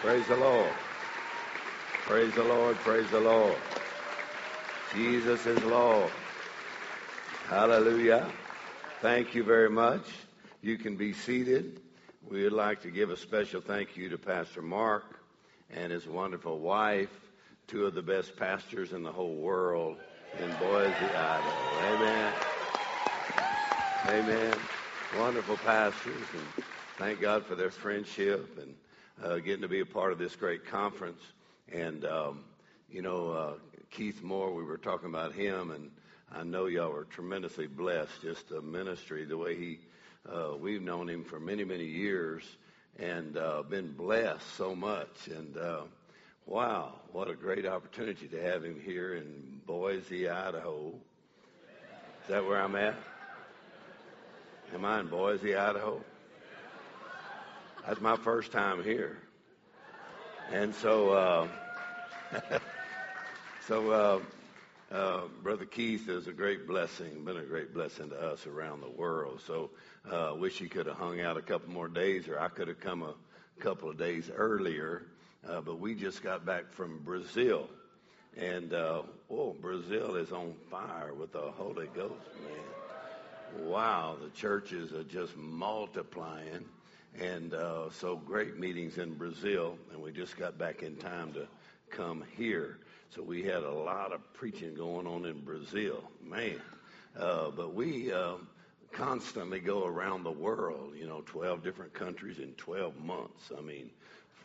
Praise the Lord. Praise the Lord. Praise the Lord. Jesus is Lord. Hallelujah. Thank you very much. You can be seated. We would like to give a special thank you to Pastor Mark and his wonderful wife, two of the best pastors in the whole world in Boise, Idaho. Amen. Amen. Wonderful pastors, and thank God for their friendship and uh, getting to be a part of this great conference. And, um, you know, uh, Keith Moore, we were talking about him, and I know y'all were tremendously blessed. Just the ministry, the way he, uh, we've known him for many, many years and uh, been blessed so much. And uh, wow, what a great opportunity to have him here in Boise, Idaho. Is that where I'm at? Am I in Boise, Idaho? That's my first time here. And so, uh, so, uh, uh, Brother Keith is a great blessing, been a great blessing to us around the world. So, uh, wish he could have hung out a couple more days, or I could have come a couple of days earlier. Uh, but we just got back from Brazil, and uh, oh, Brazil is on fire with the Holy Ghost, man. Wow, the churches are just multiplying, and uh, so great meetings in Brazil, and we just got back in time to come here. So we had a lot of preaching going on in Brazil, man. Uh, but we uh, constantly go around the world, you know, 12 different countries in 12 months. I mean,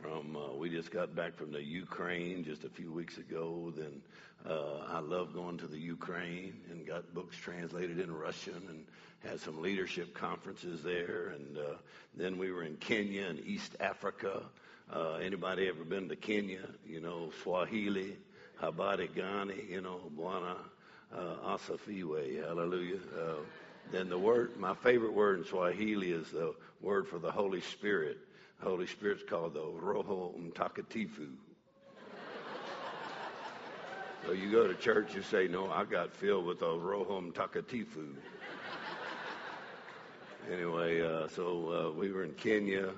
from uh, we just got back from the Ukraine just a few weeks ago. Then uh, I love going to the Ukraine and got books translated in Russian and had some leadership conferences there. And uh, then we were in Kenya and East Africa. Uh, anybody ever been to Kenya? You know, Swahili, Habari Gani, you know, Bwana uh, Asifiwe, hallelujah. Uh, then the word, my favorite word in Swahili is the word for the Holy Spirit. The Holy Spirit's called the Roho Mtakatifu. So you go to church, you say, no, I got filled with the Roho Mtakatifu. anyway, uh, so uh, we were in Kenya.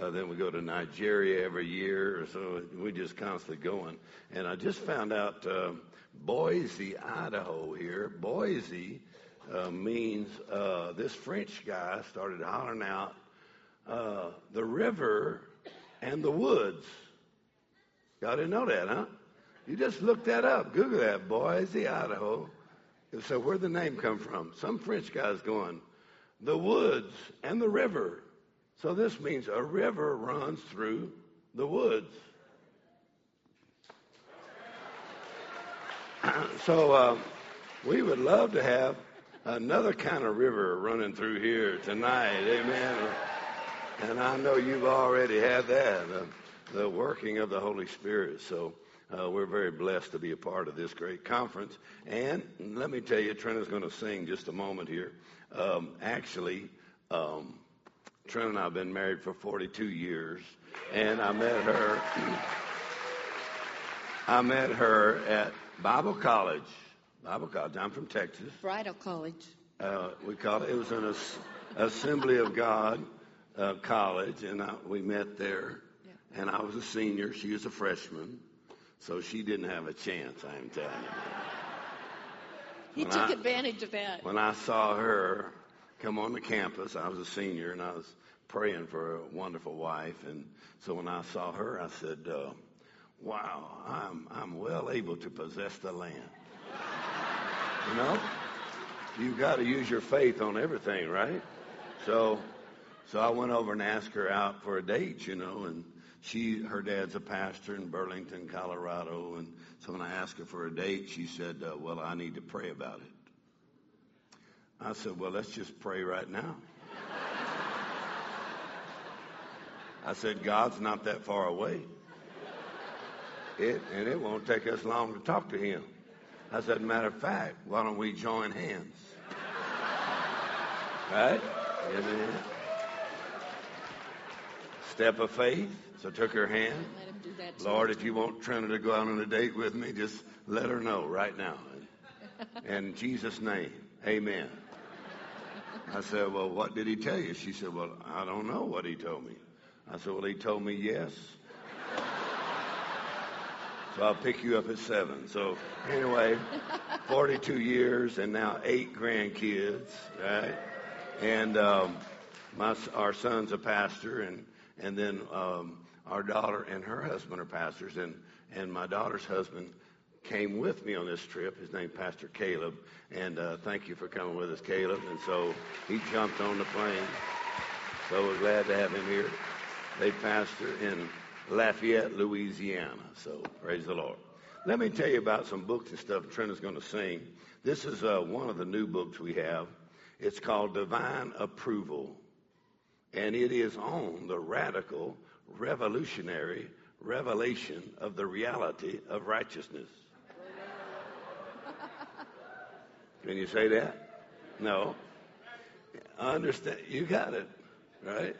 Uh, then we go to Nigeria every year, so we just constantly going. And I just found out uh, Boise, Idaho here. Boise uh, means uh, this French guy started hollering out uh, the river and the woods. Y'all didn't know that, huh? You just look that up. Google that, Boise, Idaho. So where'd the name come from? Some French guy's going, the woods and the river. So this means a river runs through the woods. so uh, we would love to have another kind of river running through here tonight. Amen. And I know you've already had that, uh, the working of the Holy Spirit. So uh, we're very blessed to be a part of this great conference. And let me tell you, Trina is going to sing just a moment here. Um, actually, um, Trina and I have been married for 42 years, and I met her. I met her at Bible College. Bible College. I'm from Texas. Bridal College. Uh, we called it. It was an Assembly of God uh, college, and I, we met there. Yeah. And I was a senior. She was a freshman, so she didn't have a chance. I am telling you. He when took I, advantage of that. When I saw her, come on the campus. I was a senior and I was praying for a wonderful wife. And so when I saw her, I said, uh, wow, I'm, I'm well able to possess the land. you know, you've got to use your faith on everything, right? So, so I went over and asked her out for a date, you know, and she, her dad's a pastor in Burlington, Colorado. And so when I asked her for a date, she said, uh, well, I need to pray about it. I said, well, let's just pray right now. I said, God's not that far away. It, and it won't take us long to talk to him. I said, matter of fact, why don't we join hands? Right? Step of faith. So I took her hand. Lord, if you want Trina to go out on a date with me, just let her know right now. In Jesus' name, amen. I said, Well, what did he tell you? She said, Well, I don't know what he told me. I said, Well, he told me yes. so I'll pick you up at seven. So anyway, 42 years and now eight grandkids, right? And um, my, our son's a pastor, and, and then um, our daughter and her husband are pastors, and, and my daughter's husband came with me on this trip. His name Pastor Caleb, and uh, thank you for coming with us, Caleb. And so he jumped on the plane. So we're glad to have him here. They pastor in Lafayette, Louisiana. So praise the Lord. Let me tell you about some books and stuff Trina's going to sing. This is uh, one of the new books we have. It's called Divine Approval, and it is on the radical, revolutionary revelation of the reality of righteousness. Can you say that? No. Understand. You got it, right?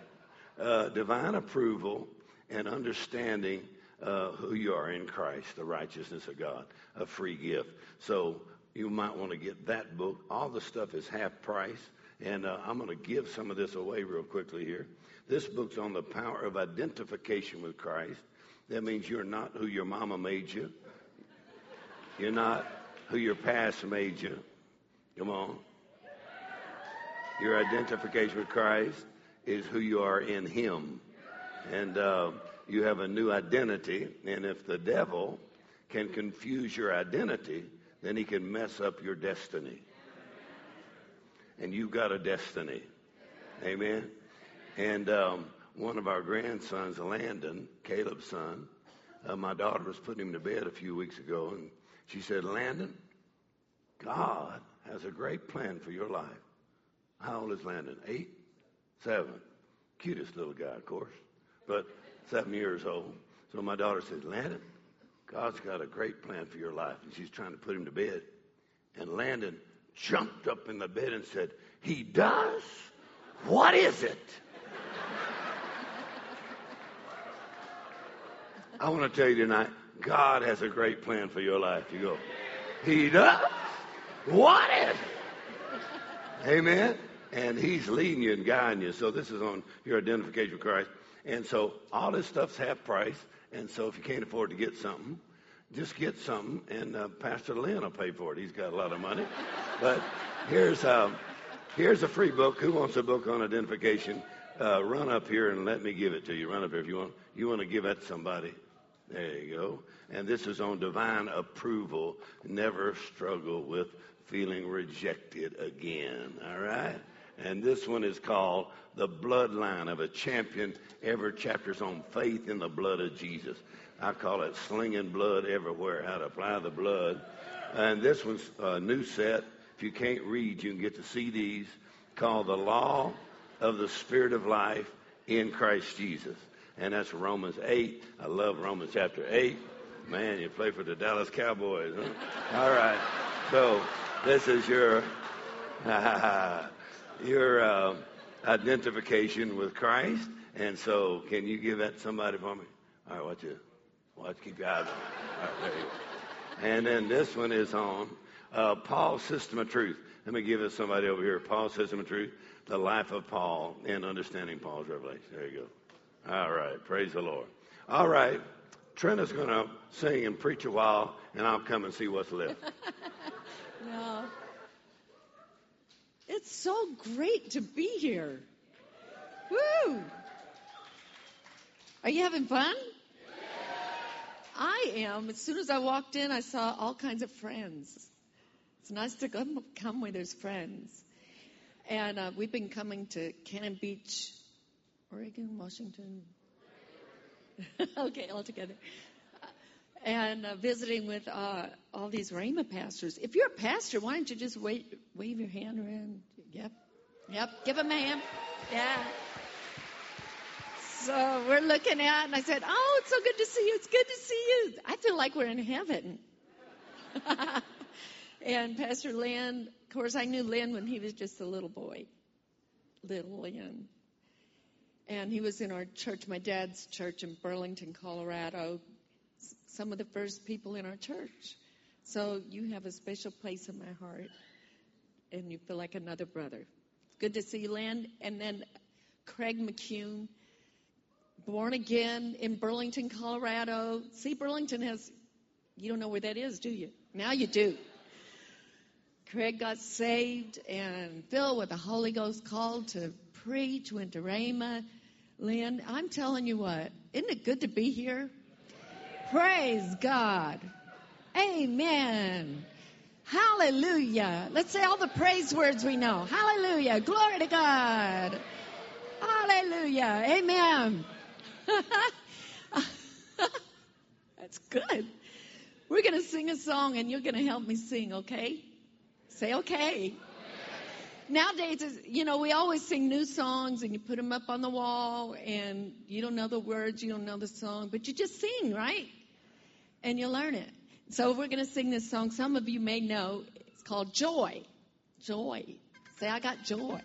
Uh, divine approval and understanding uh, who you are in Christ, the righteousness of God, a free gift. So you might want to get that book. All the stuff is half price. And uh, I'm going to give some of this away real quickly here. This book's on the power of identification with Christ. That means you're not who your mama made you. You're not who your past made you. Come on. Your identification with Christ is who you are in Him. And uh, you have a new identity. And if the devil can confuse your identity, then he can mess up your destiny. And you've got a destiny. Amen. And um, one of our grandsons, Landon, Caleb's son, uh, my daughter was putting him to bed a few weeks ago, and she said, Landon, God has a great plan for your life. How old is Landon? Eight? Seven. Cutest little guy, of course, but seven years old. So my daughter says, Landon, God's got a great plan for your life. And she's trying to put him to bed. And Landon jumped up in the bed and said, He does? What is it? I want to tell you tonight, God has a great plan for your life. You go, He does? What is it? Amen. And He's leading you and guiding you. So this is on your identification with Christ. And so all this stuff's half price. And so if you can't afford to get something, just get something, and uh, Pastor Lynn will pay for it. He's got a lot of money. But here's um, here's a free book. Who wants a book on identification? Uh, run up here and let me give it to you. Run up here if you want. You want to give that to somebody. There you go. And this is on divine approval. Never struggle with feeling rejected again. All right? And this one is called The Bloodline of a Champion. Every chapter's on faith in the blood of Jesus. I call it slinging blood everywhere, how to apply the blood. And this one's a new set. If you can't read, you can get the CDs called The Law of the Spirit of Life in Christ Jesus and that's Romans 8. I love Romans chapter 8. Man, you play for the Dallas Cowboys, huh? All right. So this is your your uh, identification with Christ, and so can you give that somebody for me? All right, watch it. Watch, keep your eyes on. And then this one is on uh, Paul's system of truth. Let me give it somebody over here. Paul's system of truth, the life of Paul, and understanding Paul's revelation. There you go. All right. Praise the Lord. All right. Trina's going to sing and preach a while, and I'll come and see what's left. no. It's so great to be here. Woo! Are you having fun? I am. As soon as I walked in, I saw all kinds of friends. It's nice to come, come where there's friends. And uh, we've been coming to Cannon Beach Oregon, Washington. okay, all together. And uh, visiting with uh, all these Rhema pastors. If you're a pastor, why don't you just wave, wave your hand around? Yep. Yep. Give them a hand. Yeah. So we're looking at, and I said, Oh, it's so good to see you. It's good to see you. I feel like we're in heaven. and Pastor Lynn, of course, I knew Lynn when he was just a little boy. Little Lynn and he was in our church, my dad's church in Burlington, Colorado. Some of the first people in our church. So you have a special place in my heart, and you feel like another brother. Good to see you, Lynn. And then Craig McCune, born again in Burlington, Colorado. See, Burlington has, you don't know where that is, do you? Now you do. Craig got saved and filled with the Holy Ghost, called to preach, went to Rhema. Lynn, I'm telling you what, isn't it good to be here? Praise God. Amen. Hallelujah. Let's say all the praise words we know. Hallelujah. Glory to God. Hallelujah. Amen. That's good. We're going to sing a song and you're going to help me sing, okay? Say okay. Nowadays, you know, we always sing new songs and you put them up on the wall and you don't know the words, you don't know the song, but you just sing, right? And you learn it. So we're going to sing this song. Some of you may know. It's called Joy. Joy. Say, I got joy.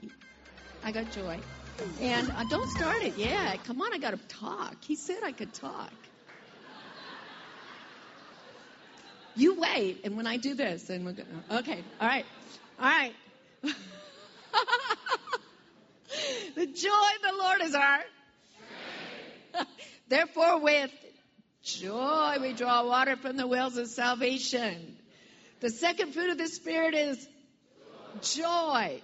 I got joy. And uh, don't start it yet. Come on, I got to talk. He said I could talk. You wait, and when I do this, and we're going. Okay, all right, all right. the joy of the Lord is our. Therefore, with joy we draw water from the wells of salvation. The second fruit of the Spirit is joy.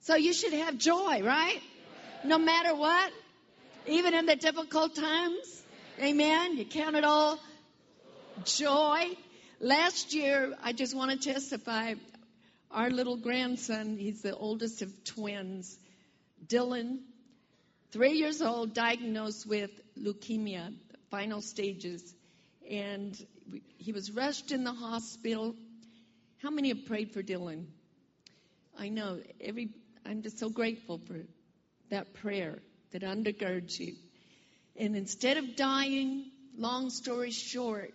So you should have joy, right? no matter what, even in the difficult times. Amen. You count it all joy. Last year, I just want to testify. Our little grandson, he's the oldest of twins, Dylan, three years old, diagnosed with leukemia, final stages. And he was rushed in the hospital. How many have prayed for Dylan? I know every. I'm just so grateful for that prayer that undergirds you. And instead of dying, long story short,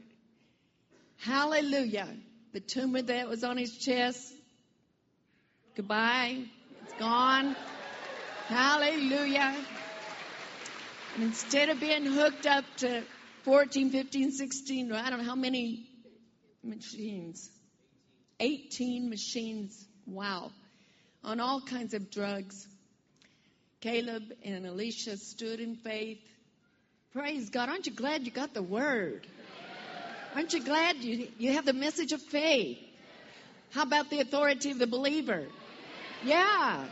hallelujah, the tumor that was on his chest, goodbye, it's gone. Hallelujah. Instead of being hooked up to 14, 15, 16, I don't know how many machines, 18 machines, wow, on all kinds of drugs. Caleb and Alicia stood in faith. Praise God. Aren't you glad you got the word? Aren't you glad you, you have the message of faith? How about the authority of the believer? Yeah.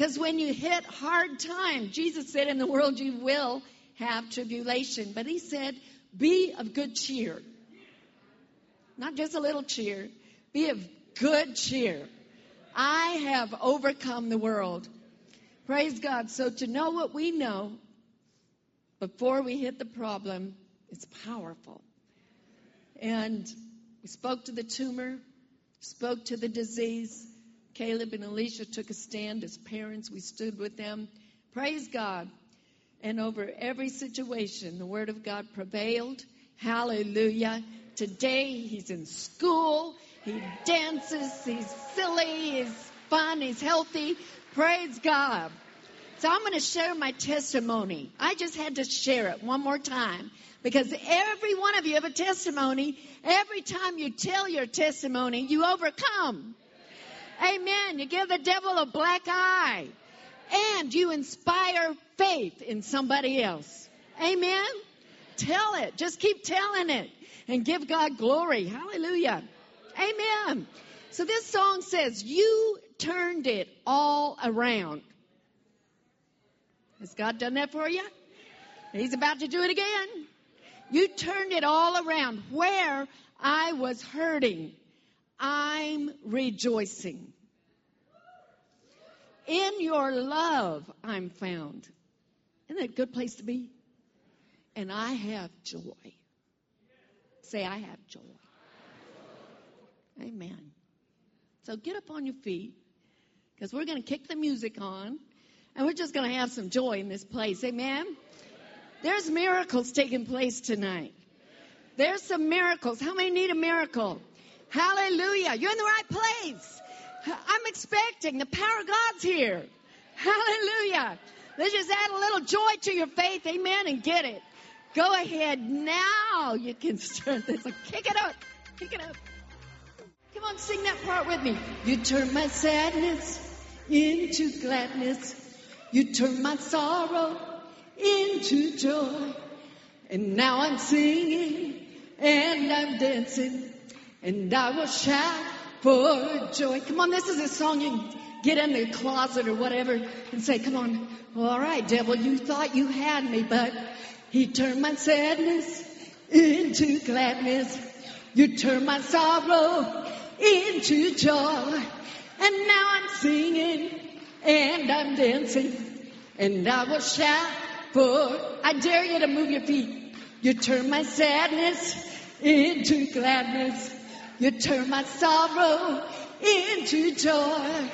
Because when you hit hard time, Jesus said, In the world you will have tribulation. But he said, Be of good cheer. Not just a little cheer, be of good cheer. I have overcome the world. Praise God. So to know what we know before we hit the problem is powerful. And we spoke to the tumor, spoke to the disease. Caleb and Alicia took a stand as parents. We stood with them. Praise God. And over every situation, the Word of God prevailed. Hallelujah. Today, he's in school. He dances. He's silly. He's fun. He's healthy. Praise God. So I'm going to share my testimony. I just had to share it one more time because every one of you have a testimony. Every time you tell your testimony, you overcome. Amen. You give the devil a black eye and you inspire faith in somebody else. Amen. Tell it. Just keep telling it and give God glory. Hallelujah. Amen. So this song says, You turned it all around. Has God done that for you? He's about to do it again. You turned it all around. Where I was hurting, I'm rejoicing. In your love, I'm found. Isn't that a good place to be? And I have joy. Say, I have joy. Amen. So get up on your feet because we're going to kick the music on and we're just going to have some joy in this place. Amen. There's miracles taking place tonight. There's some miracles. How many need a miracle? Hallelujah. You're in the right place. I'm expecting the power of God's here. Hallelujah. Let's just add a little joy to your faith. Amen. And get it. Go ahead now. You can start this. Kick it up. Kick it up. Come on, sing that part with me. You turn my sadness into gladness. You turn my sorrow into joy. And now I'm singing and I'm dancing and I will shout for joy. Come on, this is a song you get in the closet or whatever and say, come on, all right, devil, you thought you had me, but he turned my sadness into gladness. You turned my sorrow into joy. And now I'm singing and I'm dancing and I will shout for, I dare you to move your feet. You turned my sadness into gladness. You turn my sorrow into joy.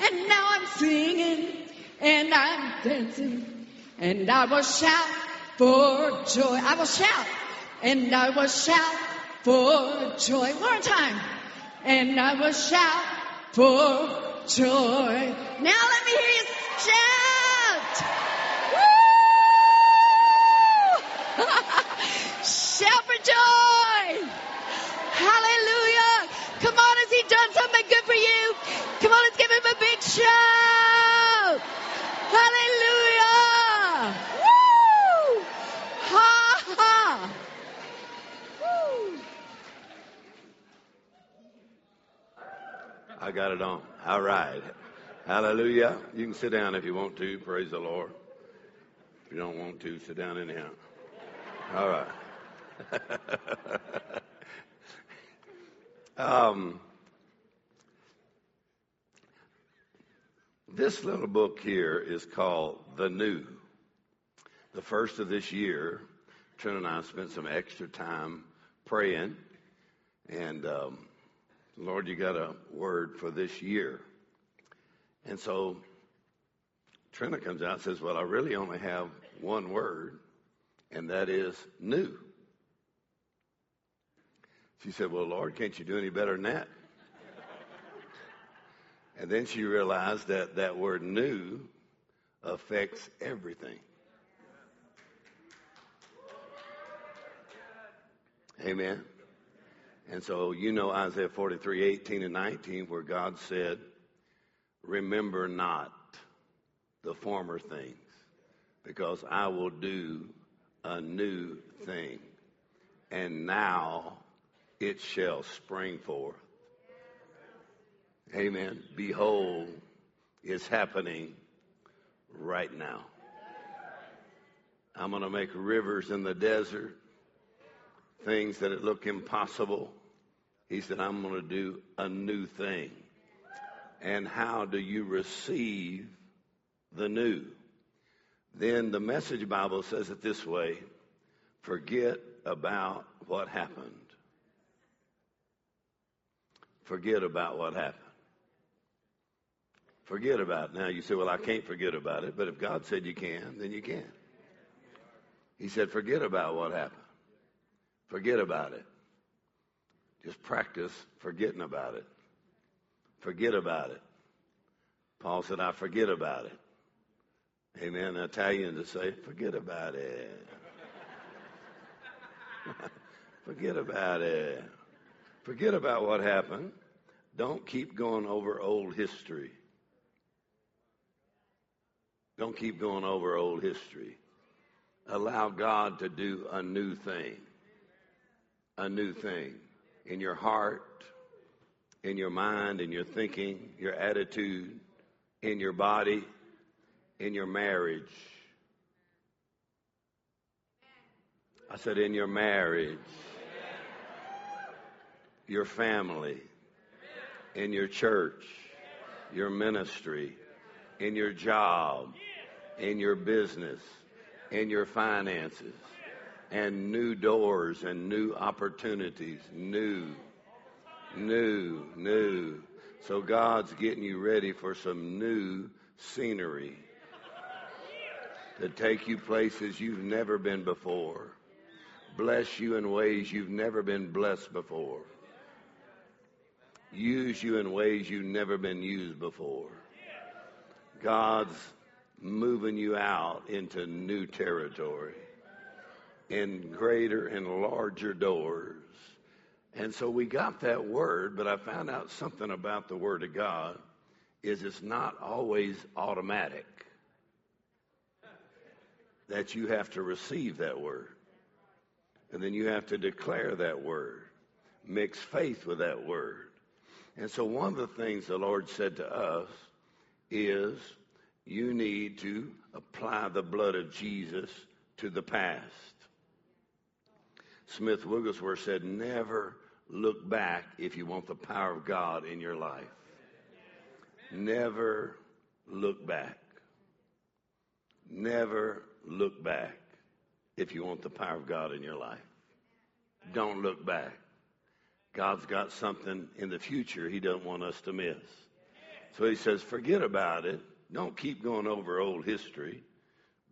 And now I'm singing and I'm dancing and I will shout for joy. I will shout and I will shout for joy. One more time. And I will shout for joy. Now All right. Hallelujah. You can sit down if you want to. Praise the Lord. If you don't want to, sit down anyhow. All right. um, this little book here is called The New. The first of this year, Trina and I spent some extra time praying, and um, Lord, you got a word for this year. And so Trina comes out and says, Well, I really only have one word, and that is new. She said, Well, Lord, can't you do any better than that? and then she realized that that word new affects everything. Amen. And so you know Isaiah 43, 18 and 19, where God said, Remember not the former things, because I will do a new thing. And now it shall spring forth. Amen. Behold, it's happening right now. I'm going to make rivers in the desert, things that look impossible. He said, I'm going to do a new thing. And how do you receive the new? Then the Message Bible says it this way forget about what happened. Forget about what happened. Forget about it. Now you say, well, I can't forget about it, but if God said you can, then you can. He said, forget about what happened. Forget about it. Just practice forgetting about it. Forget about it. Paul said, I forget about it. Amen. Italian to say, forget about it. forget about it. Forget about what happened. Don't keep going over old history. Don't keep going over old history. Allow God to do a new thing. A new thing in your heart, in your mind, in your thinking, your attitude, in your body, in your marriage. I said, in your marriage, your family, in your church, your ministry, in your job, in your business, in your finances, and new doors and new opportunities. New, new, new. So God's getting you ready for some new scenery to take you places you've never been before. Bless you in ways you've never been blessed before. Use you in ways you've never been used before. God's moving you out into new territory in greater and larger doors. And so we got that word, but I found out something about the word of God is it's not always automatic. that you have to receive that word. And then you have to declare that word, mix faith with that word. And so, one of the things the Lord said to us is you need to apply the blood of Jesus to the past. Smith Wigglesworth said, Never look back if you want the power of God in your life. Never look back. Never look back if you want the power of God in your life. Don't look back. God's got something in the future he doesn't want us to miss. So he says, forget about it. Don't keep going over old history.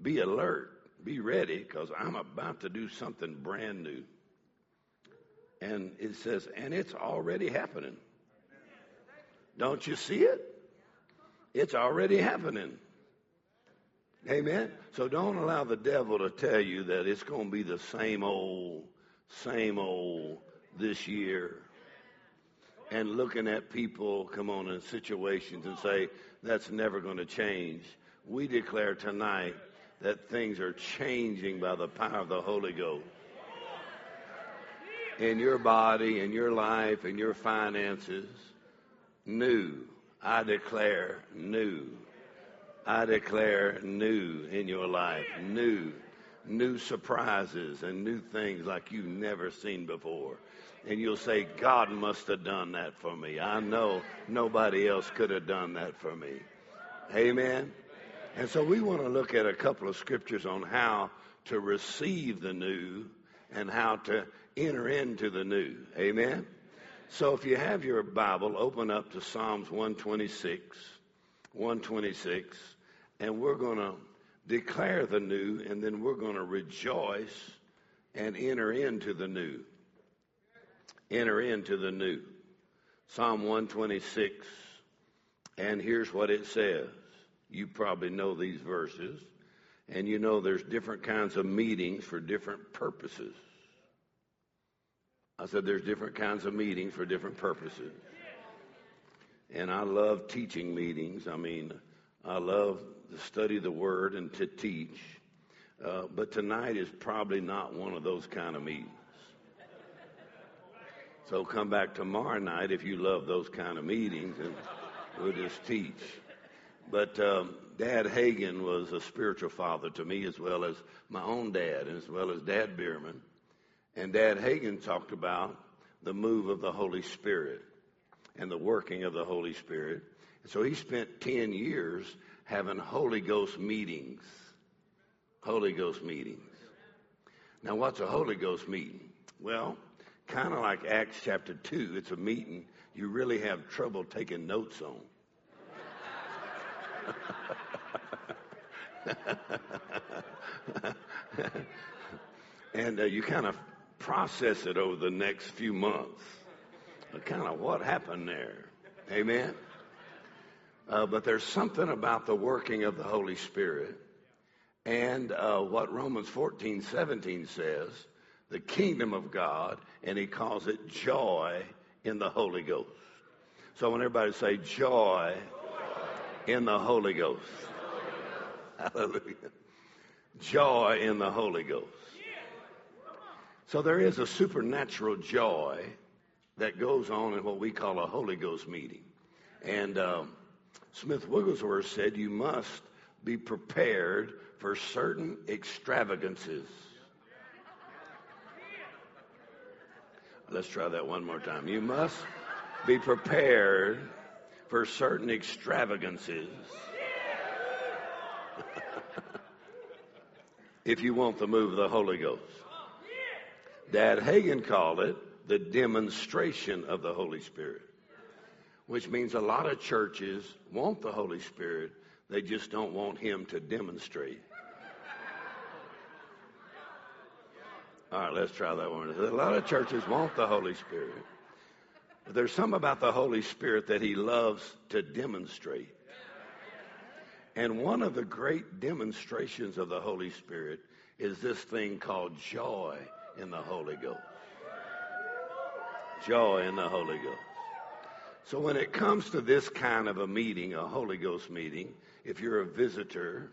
Be alert. Be ready because I'm about to do something brand new. And it says, and it's already happening. Don't you see it? It's already happening. Amen. So don't allow the devil to tell you that it's going to be the same old, same old this year. And looking at people, come on, in situations and say, that's never going to change. We declare tonight that things are changing by the power of the Holy Ghost. In your body, in your life, in your finances, new. I declare new. I declare new in your life, new, new surprises and new things like you've never seen before. And you'll say, God must have done that for me. I know nobody else could have done that for me. Amen. And so we want to look at a couple of scriptures on how to receive the new and how to enter into the new. Amen. So if you have your Bible, open up to Psalms 126. 126, and we're going to declare the new, and then we're going to rejoice and enter into the new. Enter into the new. Psalm 126, and here's what it says. You probably know these verses, and you know there's different kinds of meetings for different purposes. I said there's different kinds of meetings for different purposes. And I love teaching meetings. I mean, I love to study the Word and to teach. Uh, but tonight is probably not one of those kind of meetings. So come back tomorrow night if you love those kind of meetings and we'll just teach. But um, Dad Hagin was a spiritual father to me as well as my own dad and as well as Dad Bierman. And Dad Hagin talked about the move of the Holy Spirit and the working of the Holy Spirit. So he spent 10 years having Holy Ghost meetings. Holy Ghost meetings. Now, what's a Holy Ghost meeting? Well, kind of like Acts chapter 2, it's a meeting you really have trouble taking notes on. and uh, you kind of process it over the next few months kind of what happened there. Amen. Uh, but there's something about the working of the Holy Spirit and uh, what Romans 14, 17 says, the kingdom of God, and he calls it joy in the Holy Ghost. So want everybody say joy in the Holy Ghost. Hallelujah. Joy in the Holy Ghost. So there is a supernatural joy that goes on in what we call a Holy Ghost meeting. And um, Smith Wigglesworth said you must be prepared for certain extravagances. Let's try that one more time. You must be prepared for certain extravagances. if you want the move of the Holy Ghost. Dad Hagin called it the demonstration of the Holy Spirit, which means a lot of churches want the Holy Spirit, they just don't want Him to demonstrate. All right, let's try that one. A lot of churches want the Holy Spirit. But there's some about the Holy Spirit that He loves to demonstrate. And one of the great demonstrations of the Holy Spirit is this thing called joy in the Holy Ghost joy in the Holy Ghost. So when it comes to this kind of a meeting, a Holy Ghost meeting, if you're a visitor,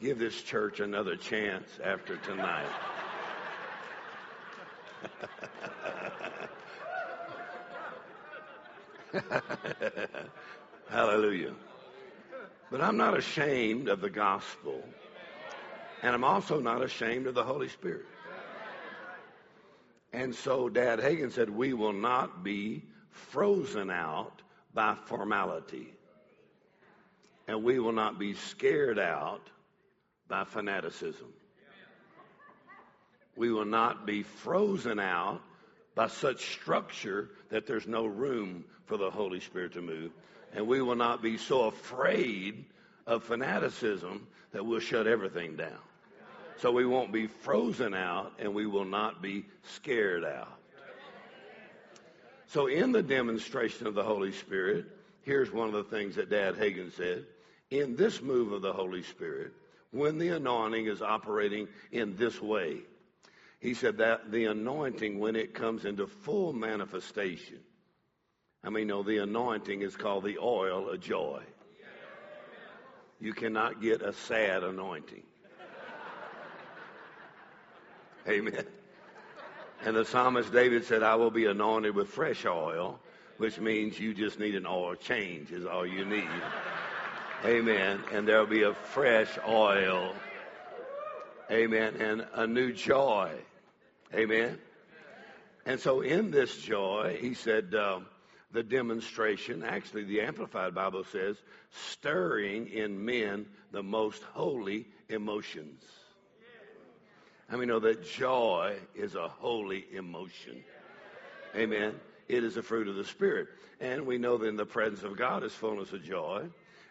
give this church another chance after tonight. Hallelujah. But I'm not ashamed of the gospel. And I'm also not ashamed of the Holy Spirit. And so Dad Hagin said, we will not be frozen out by formality. And we will not be scared out by fanaticism. We will not be frozen out by such structure that there's no room for the Holy Spirit to move. And we will not be so afraid of fanaticism that we'll shut everything down. So we won't be frozen out and we will not be scared out. So in the demonstration of the Holy Spirit, here's one of the things that Dad Hagin said. In this move of the Holy Spirit, when the anointing is operating in this way, he said that the anointing, when it comes into full manifestation, I mean, no, the anointing is called the oil of joy. You cannot get a sad anointing. Amen. And the psalmist David said, I will be anointed with fresh oil, which means you just need an oil change, is all you need. Amen. And there'll be a fresh oil. Amen. And a new joy. Amen. And so in this joy, he said, um, the demonstration, actually, the Amplified Bible says, stirring in men the most holy emotions. I mean, know that joy is a holy emotion. Amen. It is a fruit of the Spirit. And we know that in the presence of God is fullness of joy.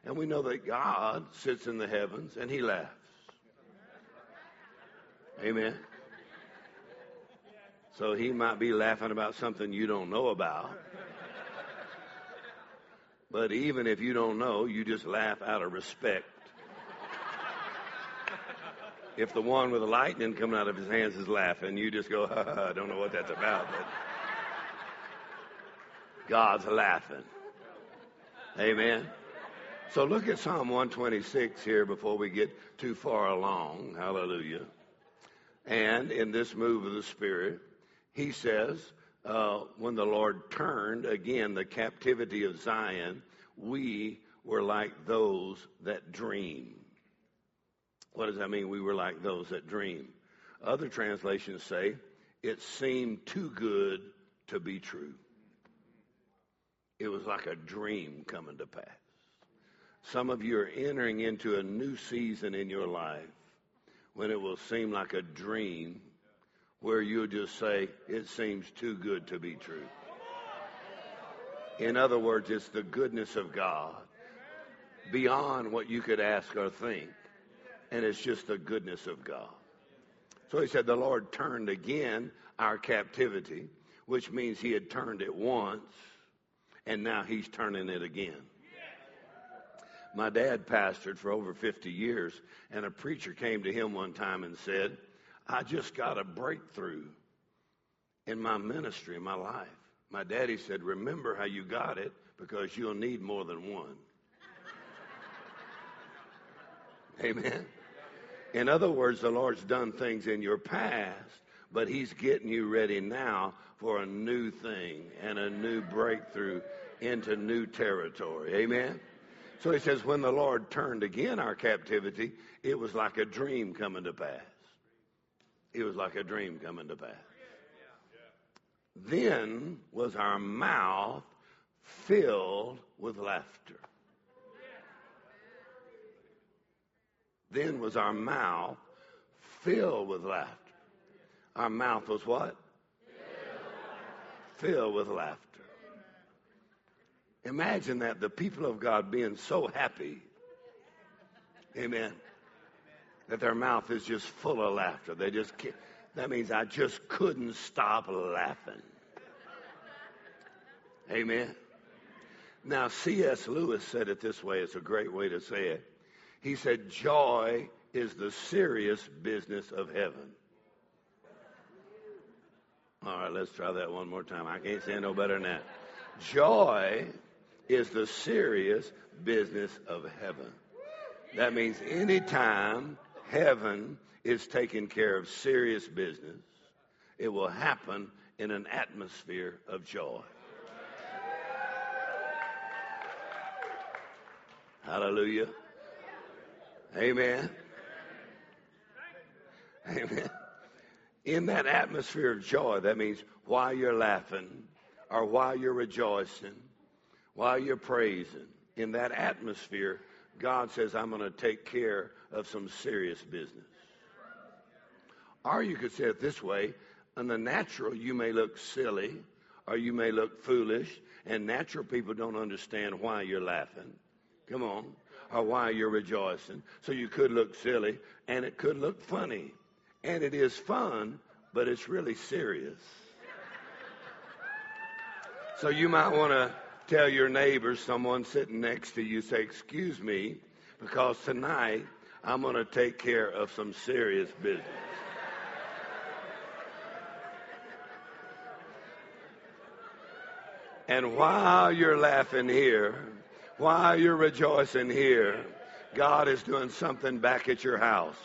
And we know that God sits in the heavens and he laughs. Amen. So he might be laughing about something you don't know about. But even if you don't know, you just laugh out of respect. If the one with the lightning coming out of his hands is laughing, you just go, ha, ha, I don't know what that's about. But God's laughing. Amen. So look at Psalm 126 here before we get too far along. Hallelujah. And in this move of the Spirit, he says, uh, when the Lord turned again the captivity of Zion, we were like those that dream. What does that mean? We were like those that dream. Other translations say, it seemed too good to be true. It was like a dream coming to pass. Some of you are entering into a new season in your life when it will seem like a dream where you'll just say, it seems too good to be true. In other words, it's the goodness of God beyond what you could ask or think. And it's just the goodness of God. So he said, the Lord turned again our captivity, which means he had turned it once, and now he's turning it again. My dad pastored for over 50 years, and a preacher came to him one time and said, I just got a breakthrough in my ministry, in my life. My daddy said, Remember how you got it because you'll need more than one. Amen. In other words, the Lord's done things in your past, but He's getting you ready now for a new thing and a new breakthrough into new territory. Amen. So he says, when the Lord turned again our captivity, it was like a dream coming to pass. It was like a dream coming to pass. Then was our mouth filled with laughter. Then was our mouth filled with laughter. Our mouth was what? Filled with laughter. Imagine that the people of God being so happy. Amen. That their mouth is just full of laughter. They just. That means I just couldn't stop laughing. Amen. Now, C.S. Lewis said it this way. It's a great way to say it. He said, Joy is the serious business of heaven. All right, let's try that one more time. I can't say no better than that. Joy is the serious business of heaven. That means anytime heaven is taking care of serious business, it will happen in an atmosphere of joy. Hallelujah. Amen. Amen. In that atmosphere of joy, that means while you're laughing or while you're rejoicing, while you're praising, in that atmosphere, God says, I'm going to take care of some serious business. Or you could say it this way in the natural, you may look silly or you may look foolish, and natural people don't understand why you're laughing. Come on. Or why you're rejoicing. So you could look silly, and it could look funny. And it is fun, but it's really serious. So you might want to tell your neighbors, someone sitting next to you, say, Excuse me, because tonight I'm going to take care of some serious business. And while you're laughing here, while you're rejoicing here, God is doing something back at your house.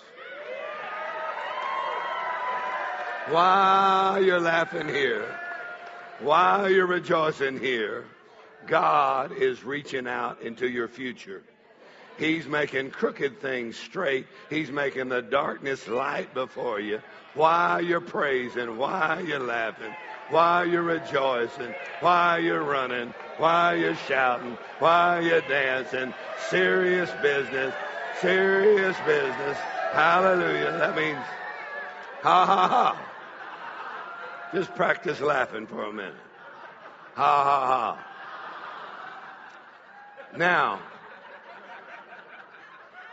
While you're laughing here, while you're rejoicing here, God is reaching out into your future. He's making crooked things straight. He's making the darkness light before you while you're praising, while you're laughing, while you're rejoicing, while you're running, while you're shouting, while you're dancing. Serious business, serious business. Hallelujah. That means ha ha ha. Just practice laughing for a minute. Ha ha ha. Now,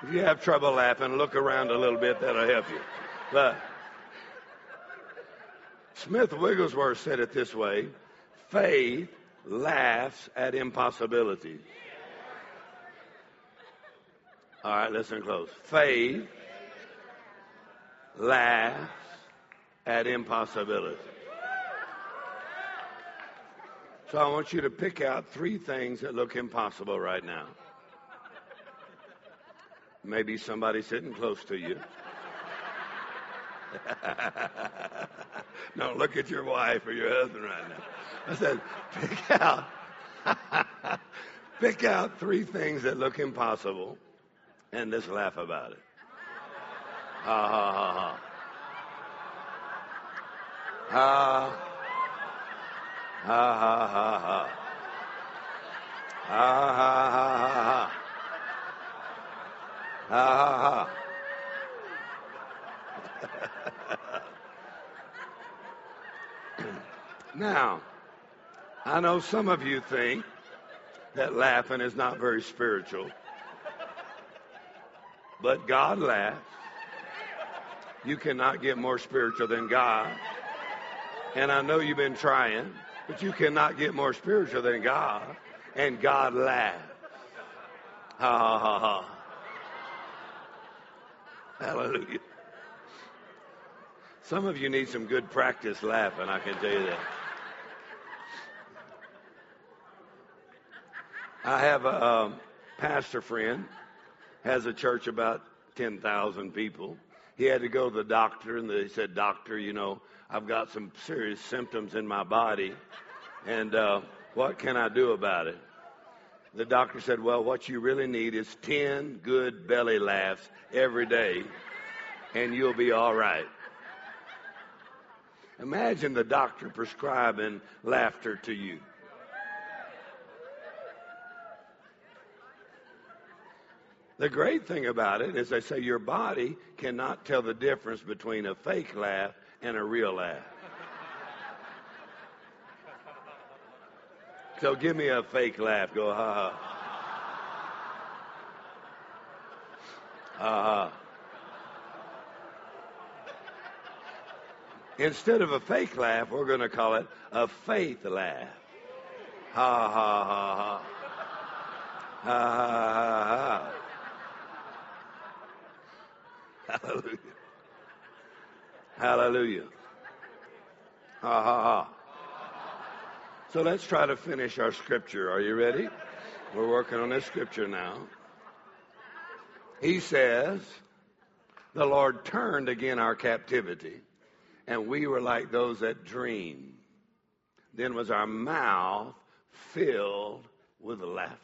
if you have trouble laughing, look around a little bit. That'll help you. But Smith Wigglesworth said it this way faith laughs at impossibilities. All right, listen close. Faith laughs at impossibilities. So I want you to pick out three things that look impossible right now. Maybe somebody sitting close to you. Don't look at your wife or your husband right now. I said, pick out, pick out three things that look impossible, and just laugh about it. Ha ha ha ha. Ha. Ha ha ha ha. Ha ha ha ha ha. Ha ha now, I know some of you think that laughing is not very spiritual, but God laughs. You cannot get more spiritual than God. And I know you've been trying. But you cannot get more spiritual than God. And God laughs. Ha ha ha ha. Hallelujah. Some of you need some good practice laughing, I can tell you that. I have a um, pastor friend, has a church about 10,000 people. He had to go to the doctor, and they said, Doctor, you know, I've got some serious symptoms in my body, and uh, what can I do about it? The doctor said, Well, what you really need is 10 good belly laughs every day, and you'll be all right. Imagine the doctor prescribing laughter to you. The great thing about it is they say your body cannot tell the difference between a fake laugh and a real laugh. So give me a fake laugh. Go, ha ha. Ha ha. Instead of a fake laugh, we're going to call it a faith laugh. Ha ha ha ha. Ha ha ha ha. Hallelujah. Hallelujah. Ha ha ha. So let's try to finish our scripture. Are you ready? We're working on this scripture now. He says, the Lord turned again our captivity, and we were like those that dream. Then was our mouth filled with laughter.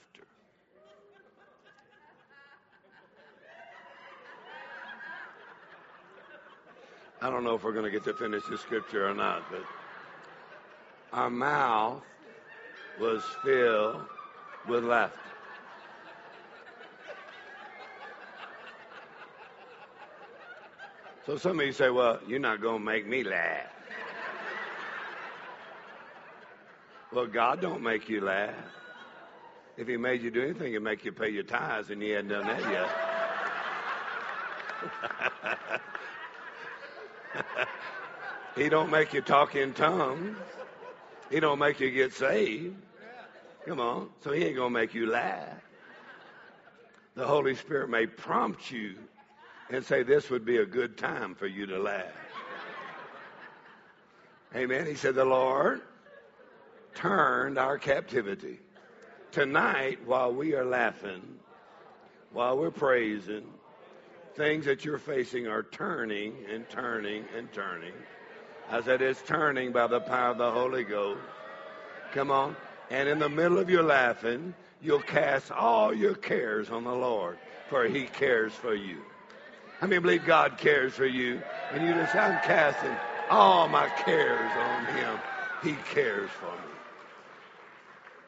I don't know if we're going to get to finish the scripture or not, but our mouth was filled with laughter. So some of you say, well, you're not going to make me laugh. well, God don't make you laugh. If he made you do anything, he'd make you pay your tithes, and he hadn't done that yet. he don't make you talk in tongues. He don't make you get saved. Come on. So he ain't going to make you laugh. The Holy Spirit may prompt you and say this would be a good time for you to laugh. Amen. He said, The Lord turned our captivity. Tonight, while we are laughing, while we're praising, things that you're facing are turning and turning and turning. I said, It's turning by the power of the Holy Ghost. Come on. And in the middle of your laughing, you'll cast all your cares on the Lord, for He cares for you. How many believe God cares for you? And you just, I'm casting all my cares on Him. He cares for me.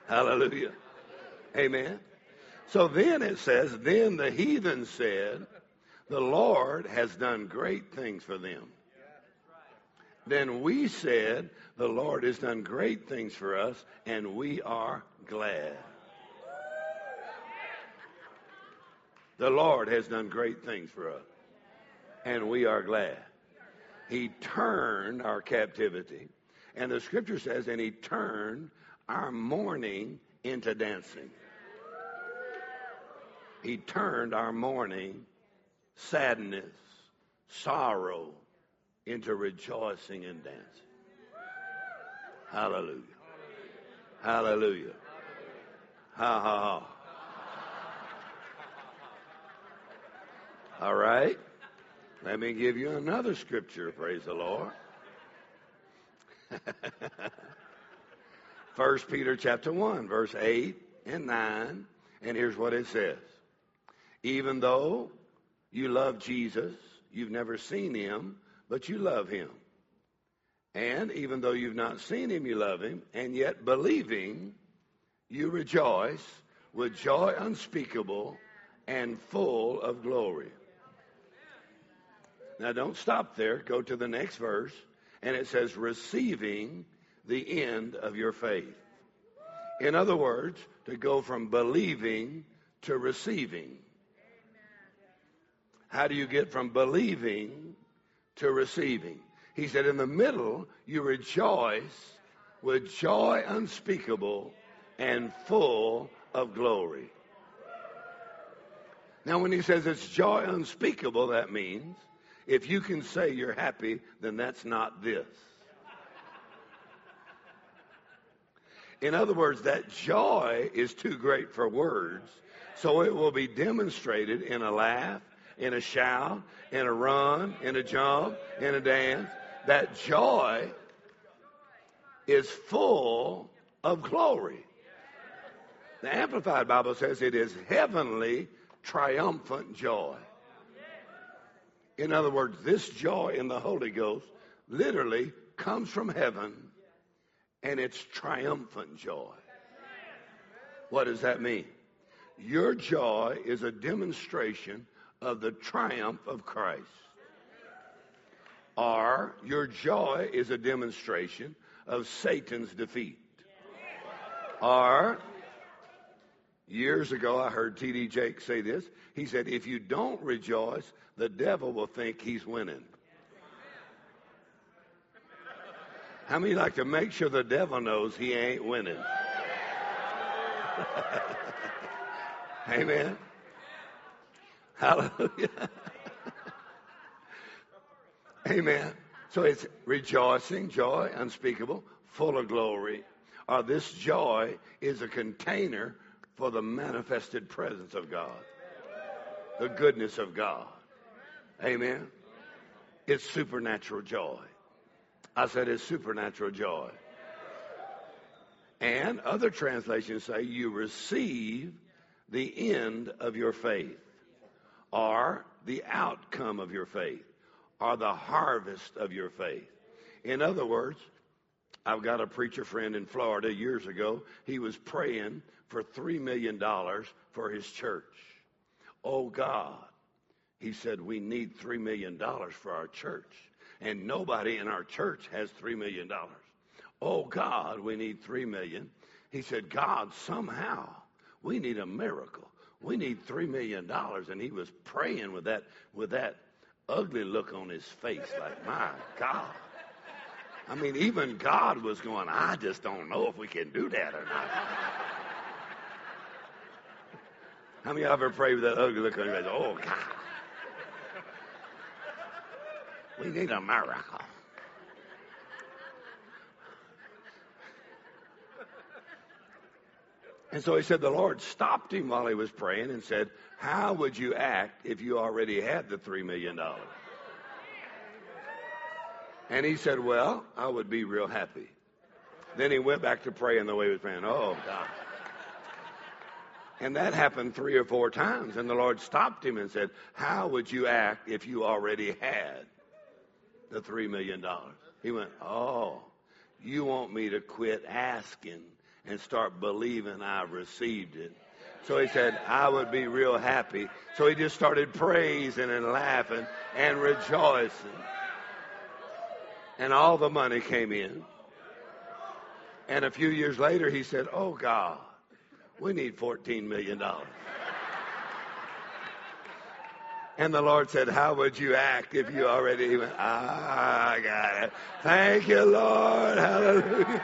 Hallelujah. Amen. So then it says, then the heathen said, the Lord has done great things for them. Then we said, the Lord has done great things for us, and we are glad. The Lord has done great things for us and we are glad. He turned our captivity. And the scripture says, and he turned our mourning into dancing. He turned our mourning, sadness, sorrow into rejoicing and dancing. Hallelujah. Hallelujah. Ha ha ha. All right. Let me give you another scripture, praise the Lord. First Peter chapter 1, verse 8 and 9, and here's what it says. Even though you love Jesus, you've never seen him, but you love him. And even though you've not seen him, you love him, and yet believing, you rejoice with joy unspeakable and full of glory now, don't stop there. Go to the next verse, and it says, receiving the end of your faith. In other words, to go from believing to receiving. How do you get from believing to receiving? He said, in the middle, you rejoice with joy unspeakable and full of glory. Now, when he says it's joy unspeakable, that means if you can say you're happy, then that's not this. In other words, that joy is too great for words, so it will be demonstrated in a laugh, in a shout, in a run, in a jump, in a dance. That joy is full of glory. The Amplified Bible says it is heavenly, triumphant joy. In other words, this joy in the Holy Ghost literally comes from heaven and it's triumphant joy. What does that mean? Your joy is a demonstration of the triumph of Christ. Or your joy is a demonstration of Satan's defeat. Or years ago I heard T.D. Jakes say this. He said, if you don't rejoice, the devil will think he's winning. How many like to make sure the devil knows he ain't winning? Amen. Hallelujah. Amen. So it's rejoicing, joy, unspeakable, full of glory. Or this joy is a container for the manifested presence of God. the goodness of God. Amen. It's supernatural joy. I said it's supernatural joy. And other translations say you receive the end of your faith or the outcome of your faith are the harvest of your faith. In other words, I've got a preacher friend in Florida years ago. He was praying for $3 million for his church. Oh God, he said, we need $3 million for our church. And nobody in our church has $3 million. Oh God, we need 3 million. He said, God, somehow we need a miracle. We need $3 million. And he was praying with that, with that ugly look on his face, like, my God. I mean, even God was going, I just don't know if we can do that or not. How many of you ever prayed with that ugly look on your face? Oh, God. We need a miracle. And so he said the Lord stopped him while he was praying and said, How would you act if you already had the $3 million? And he said, Well, I would be real happy. Then he went back to praying the way he was praying. Oh, God. And that happened three or four times. And the Lord stopped him and said, How would you act if you already had the $3 million? He went, Oh, you want me to quit asking and start believing I received it. So he said, I would be real happy. So he just started praising and laughing and rejoicing. And all the money came in. And a few years later, he said, Oh, God, we need $14 million. And the Lord said, How would you act if you already he went, Ah, I got it. Thank you, Lord. Hallelujah.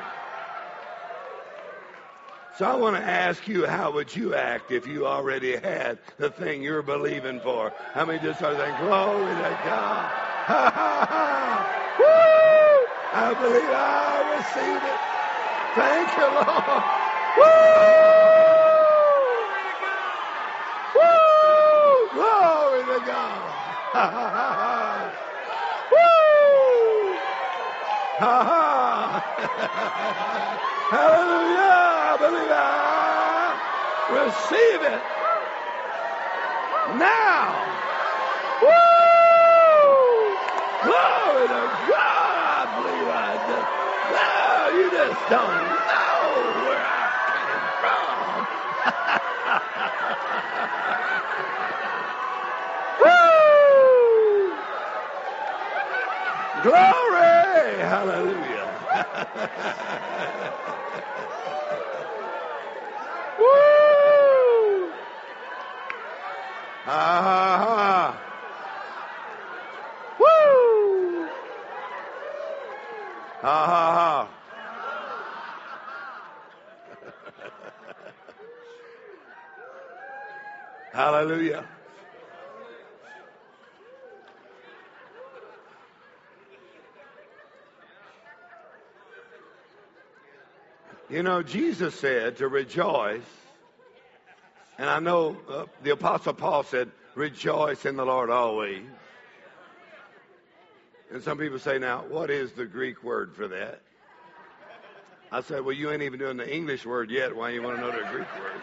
So I want to ask you, how would you act if you already had the thing you're believing for? How many just started saying, Glory to God. Ha. Woo! I believe I receive it. Thank you, Lord. Woo! Woo! Glory to God. Ha, ha, ha, ha. Woo! Ha, ha. Hallelujah. I believe I receive it. Now. Woo! Glory to God. I believe I just, no, you just don't know where I came from. Woo! Glory. Hallelujah. Woo! Ha. Woo! Ha ha ha. Hallelujah. You know, Jesus said to rejoice. And I know uh, the Apostle Paul said, rejoice in the Lord always. And some people say, now, what is the Greek word for that? I said, well, you ain't even doing the English word yet. Why you want to know the Greek word?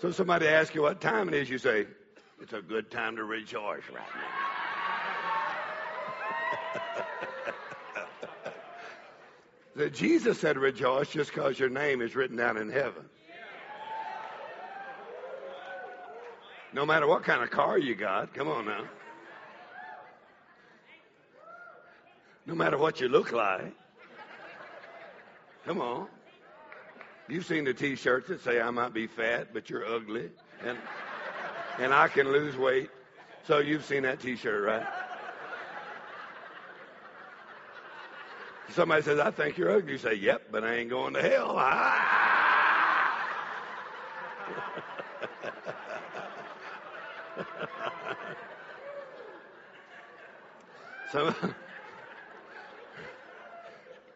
So somebody asks you what time it is, you say, it's a good time to rejoice right now. that Jesus said rejoice just because your name is written down in heaven. No matter what kind of car you got, come on now. No matter what you look like. Come on. You've seen the t-shirts that say I might be fat, but you're ugly and and I can lose weight. So you've seen that t-shirt, right? Somebody says, I think you're ugly. You say, yep, but I ain't going to hell. So,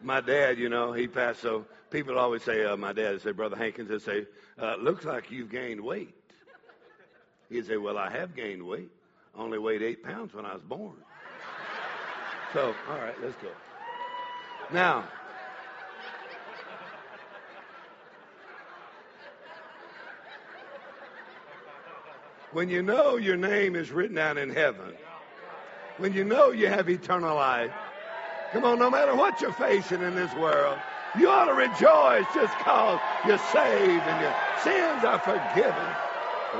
my dad, you know, he passed, so people always say, uh, my dad say, Brother Hankins, they say, uh, looks like you've gained weight. He'd say, well, I have gained weight. I Only weighed eight pounds when I was born. So, all right, let's go. Now, when you know your name is written down in heaven, when you know you have eternal life, come on, no matter what you're facing in this world, you ought to rejoice just because you're saved and your sins are forgiven,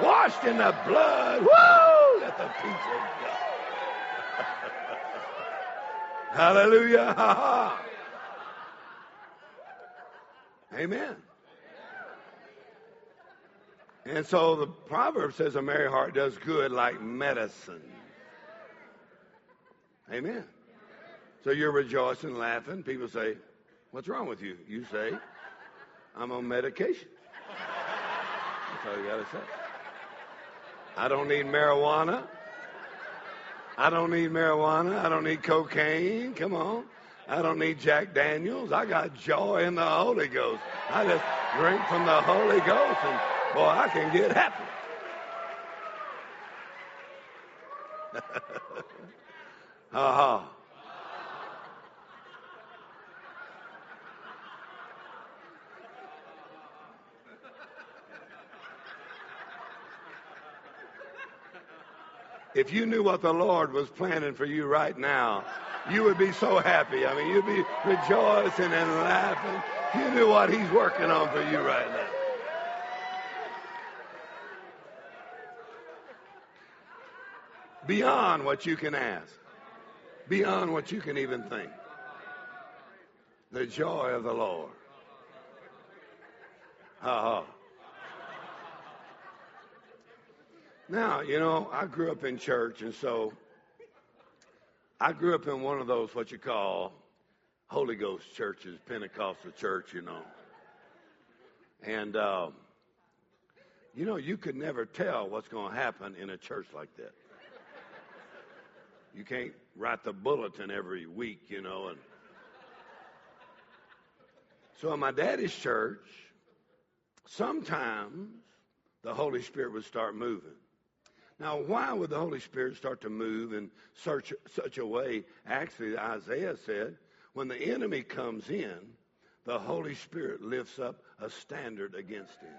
washed in the blood. Woo! Let the of God. Hallelujah. Amen. And so the proverb says a merry heart does good like medicine. Amen. So you're rejoicing, laughing. People say, What's wrong with you? You say, I'm on medication. That's all you got to say. I don't need marijuana. I don't need marijuana. I don't need cocaine. Come on. I don't need Jack Daniels. I got joy in the Holy Ghost. I just drink from the Holy Ghost and boy, I can get happy. ha uh-huh. If you knew what the Lord was planning for you right now, you would be so happy. I mean, you'd be rejoicing and laughing. You knew what He's working on for you right now. Beyond what you can ask, beyond what you can even think. The joy of the Lord. Ha. Now, you know, I grew up in church, and so I grew up in one of those, what you call Holy Ghost churches, Pentecostal church, you know. And, uh, you know, you could never tell what's going to happen in a church like that. You can't write the bulletin every week, you know. And so in my daddy's church, sometimes the Holy Spirit would start moving. Now, why would the Holy Spirit start to move in such, such a way? Actually, Isaiah said, when the enemy comes in, the Holy Spirit lifts up a standard against him.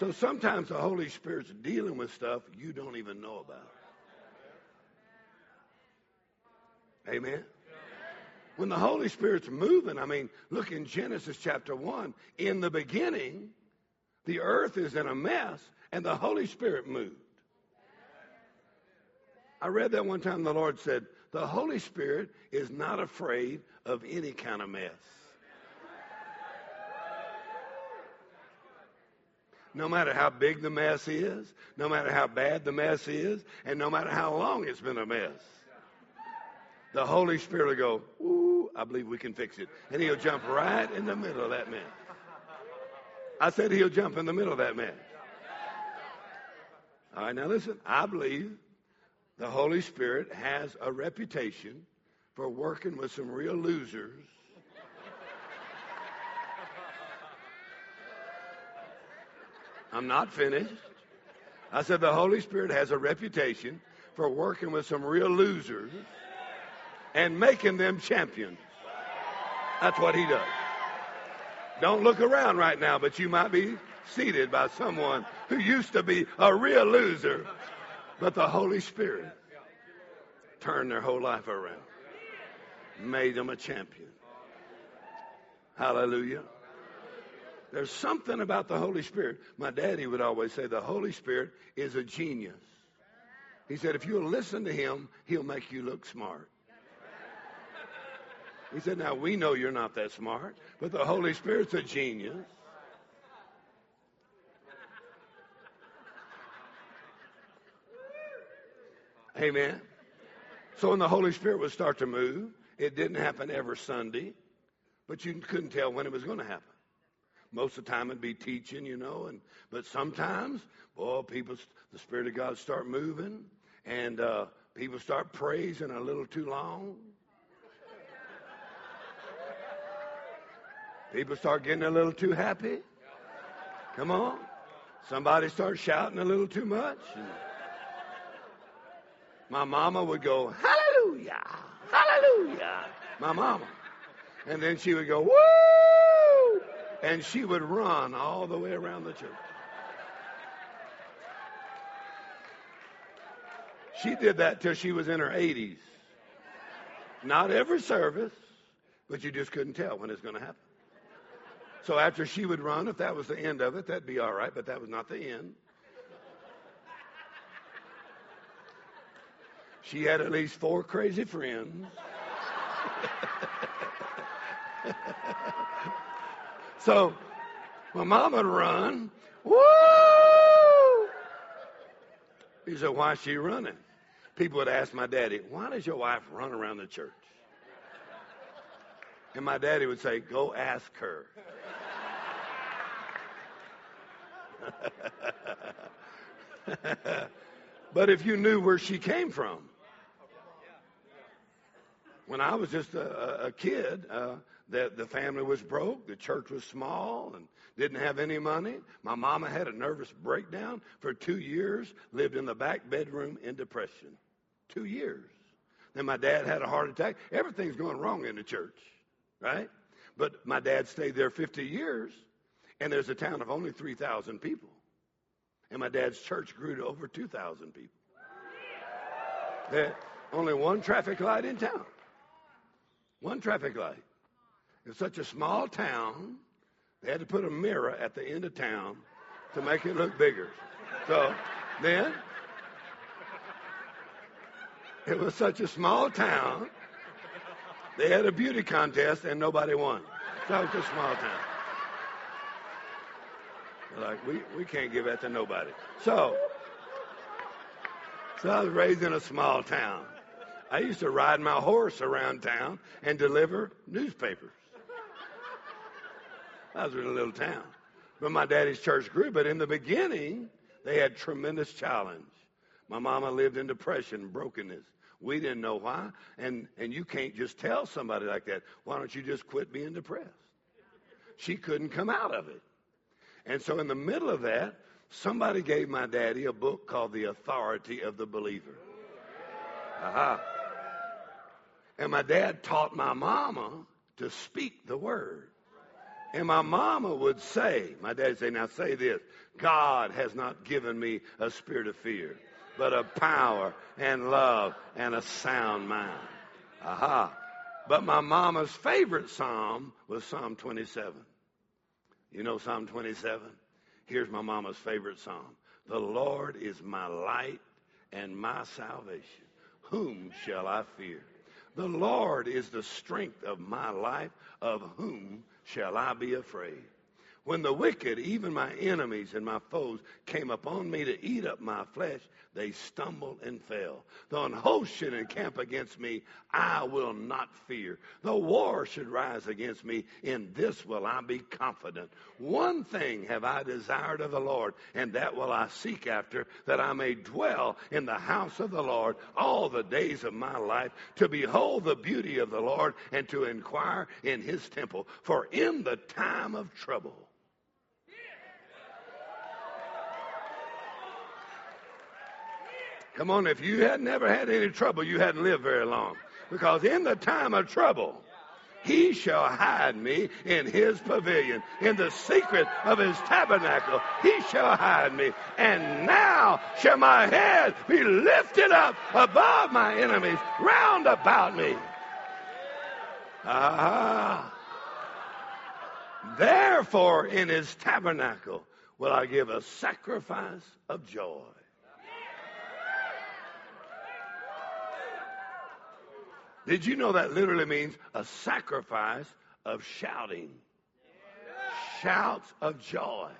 So sometimes the Holy Spirit's dealing with stuff you don't even know about. Amen. When the Holy Spirit's moving, I mean, look in Genesis chapter 1. In the beginning, the earth is in a mess, and the Holy Spirit moved. I read that one time the Lord said, The Holy Spirit is not afraid of any kind of mess. No matter how big the mess is, no matter how bad the mess is, and no matter how long it's been a mess, the Holy Spirit will go, Ooh, I believe we can fix it. And he'll jump right in the middle of that mess. I said he'll jump in the middle of that man. All right, now listen, I believe the Holy Spirit has a reputation for working with some real losers. I'm not finished. I said the Holy Spirit has a reputation for working with some real losers and making them champions. That's what he does. Don't look around right now, but you might be seated by someone who used to be a real loser, but the Holy Spirit turned their whole life around, made them a champion. Hallelujah. There's something about the Holy Spirit. My daddy would always say the Holy Spirit is a genius. He said, if you'll listen to him, he'll make you look smart. He said, now we know you're not that smart, but the Holy Spirit's a genius. Amen. So when the Holy Spirit would start to move, it didn't happen every Sunday, but you couldn't tell when it was going to happen. Most of the time it'd be teaching, you know, and but sometimes, boy, people, the Spirit of God start moving, and uh, people start praising a little too long. People start getting a little too happy. Come on. Somebody starts shouting a little too much. My mama would go, Hallelujah, Hallelujah. My mama. And then she would go, Woo! And she would run all the way around the church. She did that till she was in her 80s. Not every service, but you just couldn't tell when it's going to happen. So after she would run, if that was the end of it, that'd be all right, but that was not the end. She had at least four crazy friends. so my mom would run. Woo! He said, Why is she running? People would ask my daddy, Why does your wife run around the church? And my daddy would say, Go ask her. but if you knew where she came from, when I was just a, a kid, uh, the, the family was broke, the church was small, and didn't have any money. My mama had a nervous breakdown for two years, lived in the back bedroom in depression. Two years. Then my dad had a heart attack. Everything's going wrong in the church, right? But my dad stayed there 50 years, and there's a town of only 3,000 people. And my dad's church grew to over 2,000 people. There's only one traffic light in town. One traffic light. It's such a small town, they had to put a mirror at the end of town to make it look bigger. So then, it was such a small town, they had a beauty contest and nobody won. So it was a small town. Like, we, we can't give that to nobody. So, so I was raised in a small town. I used to ride my horse around town and deliver newspapers. I was in a little town. But my daddy's church grew. But in the beginning, they had tremendous challenge. My mama lived in depression, brokenness. We didn't know why. And, and you can't just tell somebody like that, why don't you just quit being depressed? She couldn't come out of it. And so in the middle of that, somebody gave my daddy a book called The Authority of the Believer. Aha. And my dad taught my mama to speak the word. And my mama would say, my dad would say, now say this God has not given me a spirit of fear, but of power and love and a sound mind. Aha. But my mama's favorite psalm was Psalm 27. You know Psalm 27? Here's my mama's favorite psalm. The Lord is my light and my salvation. Whom shall I fear? The Lord is the strength of my life. Of whom shall I be afraid? When the wicked, even my enemies and my foes, came upon me to eat up my flesh, they stumbled and fell. Though an host should encamp against me, I will not fear. Though war should rise against me, in this will I be confident. One thing have I desired of the Lord, and that will I seek after, that I may dwell in the house of the Lord all the days of my life, to behold the beauty of the Lord and to inquire in his temple. For in the time of trouble, Come on, if you had never had any trouble, you hadn't lived very long. Because in the time of trouble, he shall hide me in his pavilion. In the secret of his tabernacle, he shall hide me. And now shall my head be lifted up above my enemies round about me. Ah. Therefore, in his tabernacle will I give a sacrifice of joy. Did you know that literally means a sacrifice of shouting? Shouts of joy.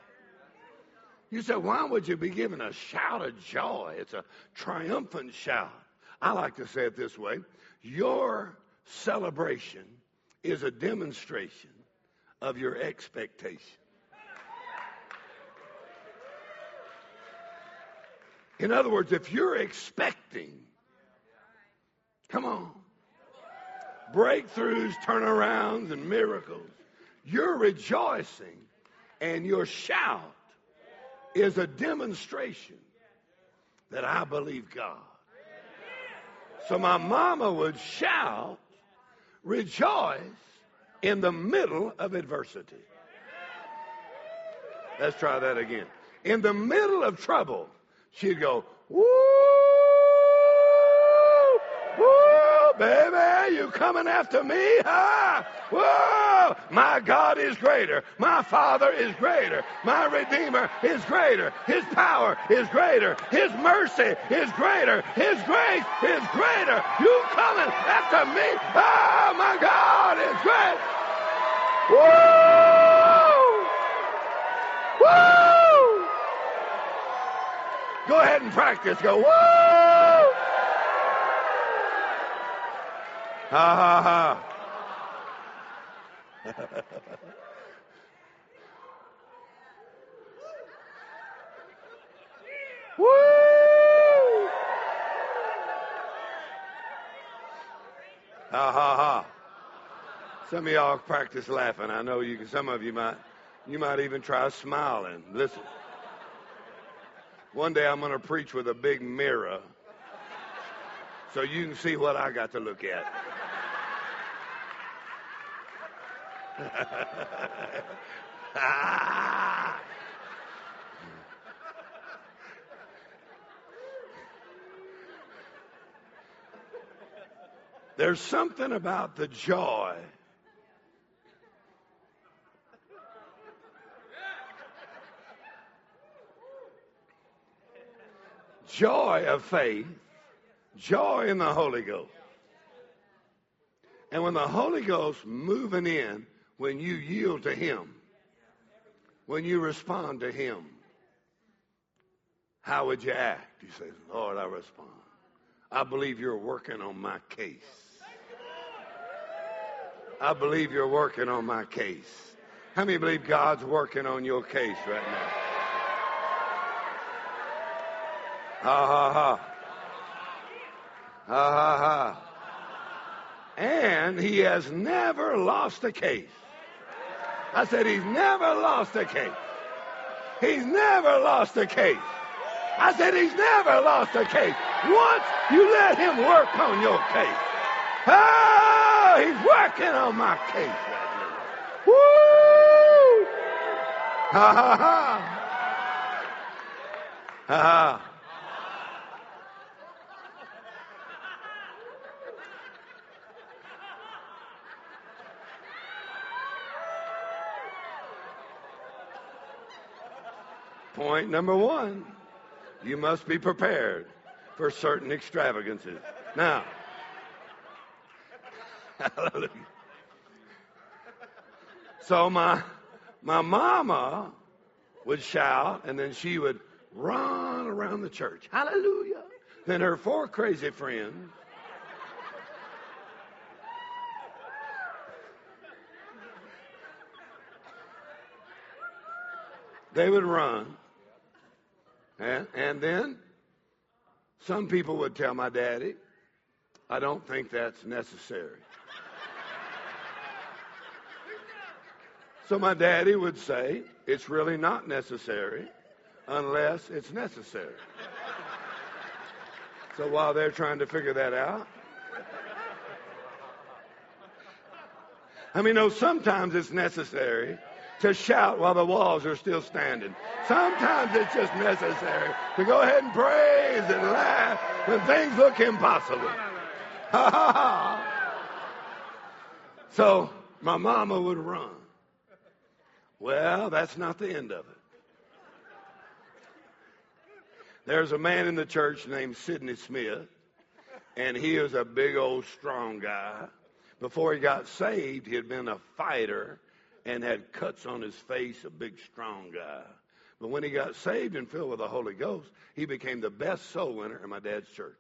You said, why would you be given a shout of joy? It's a triumphant shout. I like to say it this way your celebration is a demonstration of your expectation. In other words, if you're expecting, come on, breakthroughs, turnarounds, and miracles, Your rejoicing and your shout is a demonstration that I believe God. So my mama would shout, rejoice in the middle of adversity. Let's try that again. In the middle of trouble, she'd go, woo, woo, baby, you coming after me? Huh? Whoa! My God is greater. My Father is greater. My Redeemer is greater. His power is greater. His mercy is greater. His grace is greater. You coming after me? Oh, my God is great. Woo! Woo! Go ahead and practice. Go, woo! Ha ha ha. Woo! Ha ha ha. Some of y'all practice laughing. I know you some of you might, you might even try smiling. Listen. One day I'm going to preach with a big mirror so you can see what I got to look at. There's something about the joy joy of faith, joy in the Holy Ghost. And when the Holy Ghost moving in, when you yield to Him, when you respond to Him, how would you act? You say, Lord, I respond. I believe you're working on my case. I believe you're working on my case. How many believe God's working on your case right now? Ha ha ha. Ha ha ha. And he has never lost a case. I said he's never lost a case. He's never lost a case. I said he's never lost a case. Once you let him work on your case. Oh, he's working on my case right now. Woo! Ha ha ha. Ha ha. Point number one, you must be prepared for certain extravagances. Now, hallelujah. So my my mama would shout and then she would run around the church. Hallelujah. Then her four crazy friends they would run and, and then some people would tell my daddy, I don't think that's necessary. so my daddy would say, it's really not necessary unless it's necessary. so while they're trying to figure that out, I mean, no, sometimes it's necessary to shout while the walls are still standing. Sometimes it's just necessary to go ahead and praise and laugh when things look impossible. So my mama would run. Well, that's not the end of it. There's a man in the church named Sidney Smith, and he was a big old strong guy. Before he got saved, he had been a fighter and had cuts on his face, a big, strong guy. But when he got saved and filled with the Holy Ghost, he became the best soul winner in my dad's church.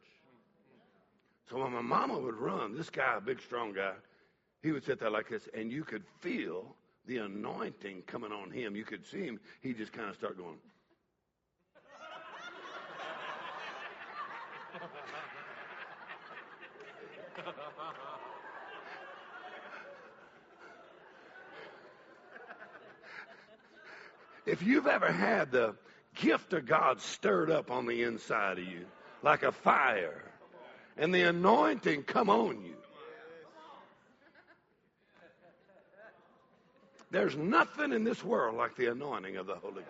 So when my mama would run, this guy, a big, strong guy, he would sit there like this, and you could feel the anointing coming on him. You could see him. He just kind of start going. If you've ever had the gift of God stirred up on the inside of you like a fire and the anointing come on you. There's nothing in this world like the anointing of the Holy Ghost.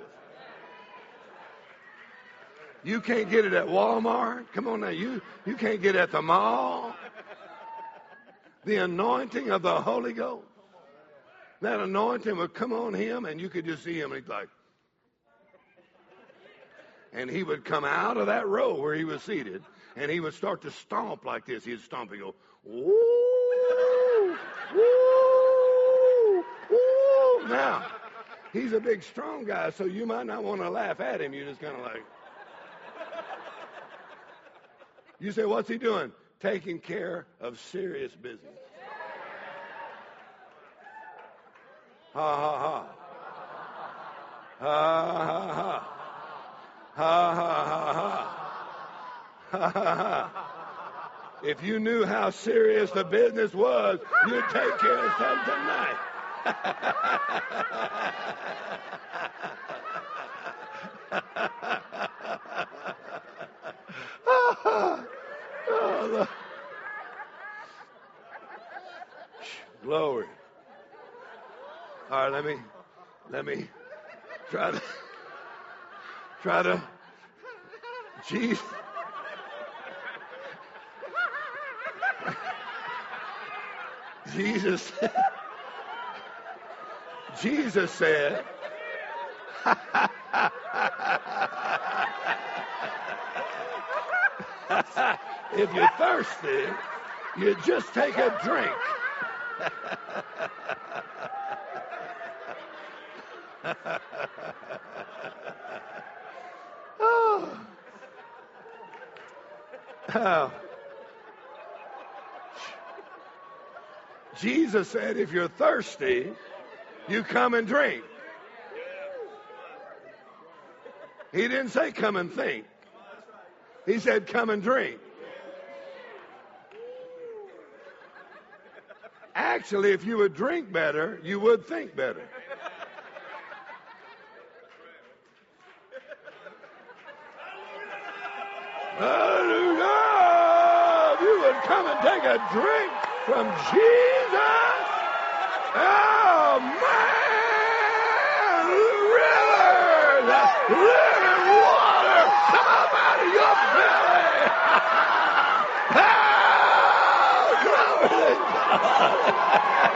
You can't get it at Walmart. Come on now, you, you can't get it at the mall. The anointing of the Holy Ghost. That anointing would come on him and you could just see him and he's like, and he would come out of that row where he was seated and he would start to stomp like this. He'd stomp and go, woo, woo, woo. Now, he's a big, strong guy, so you might not want to laugh at him. You're just kind of like, you say, what's he doing? Taking care of serious business. Ha ha ha. Ha ha ha. Ha ha ha ha. Ha. If you knew how serious the business was, you'd take care of some tonight. oh, Glory. All right, let me let me try to try to Jesus. Jesus Jesus said if you're thirsty, you just take a drink. oh. Jesus said, if you're thirsty, you come and drink. He didn't say come and think. He said come and drink. Actually, if you would drink better, you would think better. Hallelujah! If you would come and take a drink from Jesus. Oh, man! Rivers, living water, come up out of your belly. oh, glory to God.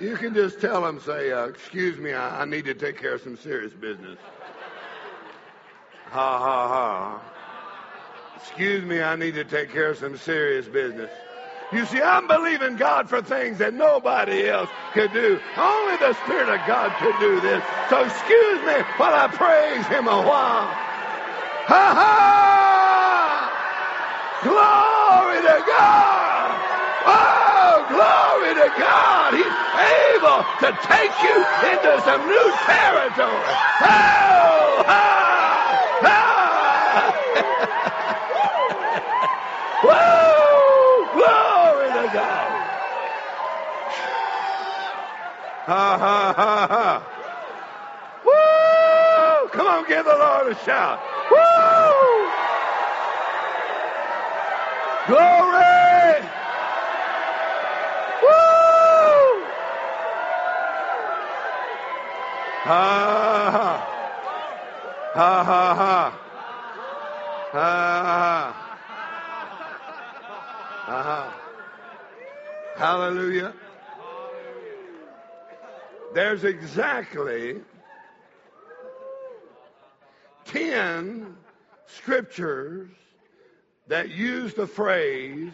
you can just tell them, say, uh, excuse me, I, I need to take care of some serious business. Ha ha ha. Excuse me, I need to take care of some serious business. You see, I'm believing God for things that nobody else could do. Only the Spirit of God could do this. So excuse me while I praise Him a while. Ha ha! Glory to God! Glory to God! He's able to take you into some new territory. Oh, ha! Ha! Woo! Glory to God. Ha ha ha ha. Woo! Come on, give the Lord a shout. Woo! Glory! Woo! Ha ha ha ha. Ha ha ha. Hallelujah. There's exactly 10 scriptures that use the phrase,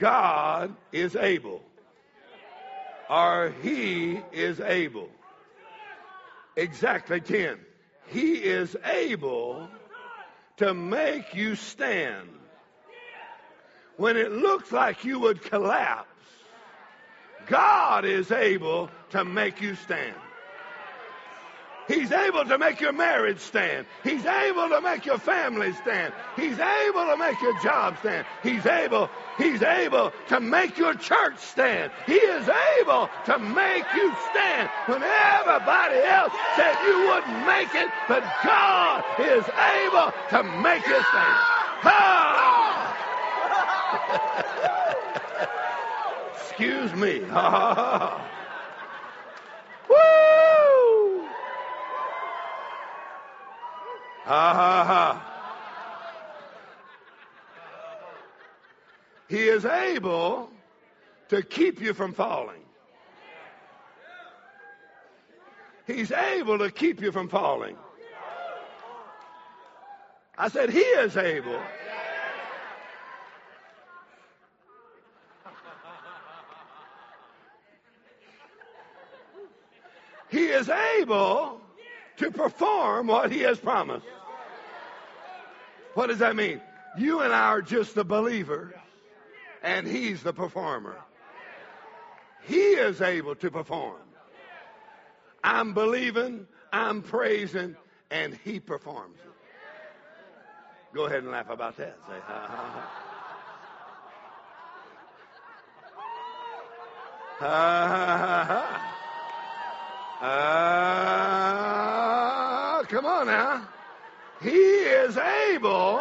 God is able, or He is able. Exactly 10. He is able to make you stand. When it looks like you would collapse, God is able to make you stand. He's able to make your marriage stand. He's able to make your family stand. He's able to make your job stand. He's able, he's able to make your church stand. He is able to make you stand when everybody else said you wouldn't make it, but God is able to make you stand. Ah! Excuse me. Woo! Ha ha ha. He is able to keep you from falling. He's able to keep you from falling. I said, He is able. He is able to perform what He has promised. What does that mean? You and I are just the believer, and He's the performer. He is able to perform. I'm believing, I'm praising, and He performs it. Go ahead and laugh about that. Say, ha, ha, ha. Ha, ha, ha, ha. Uh, come on now. He is able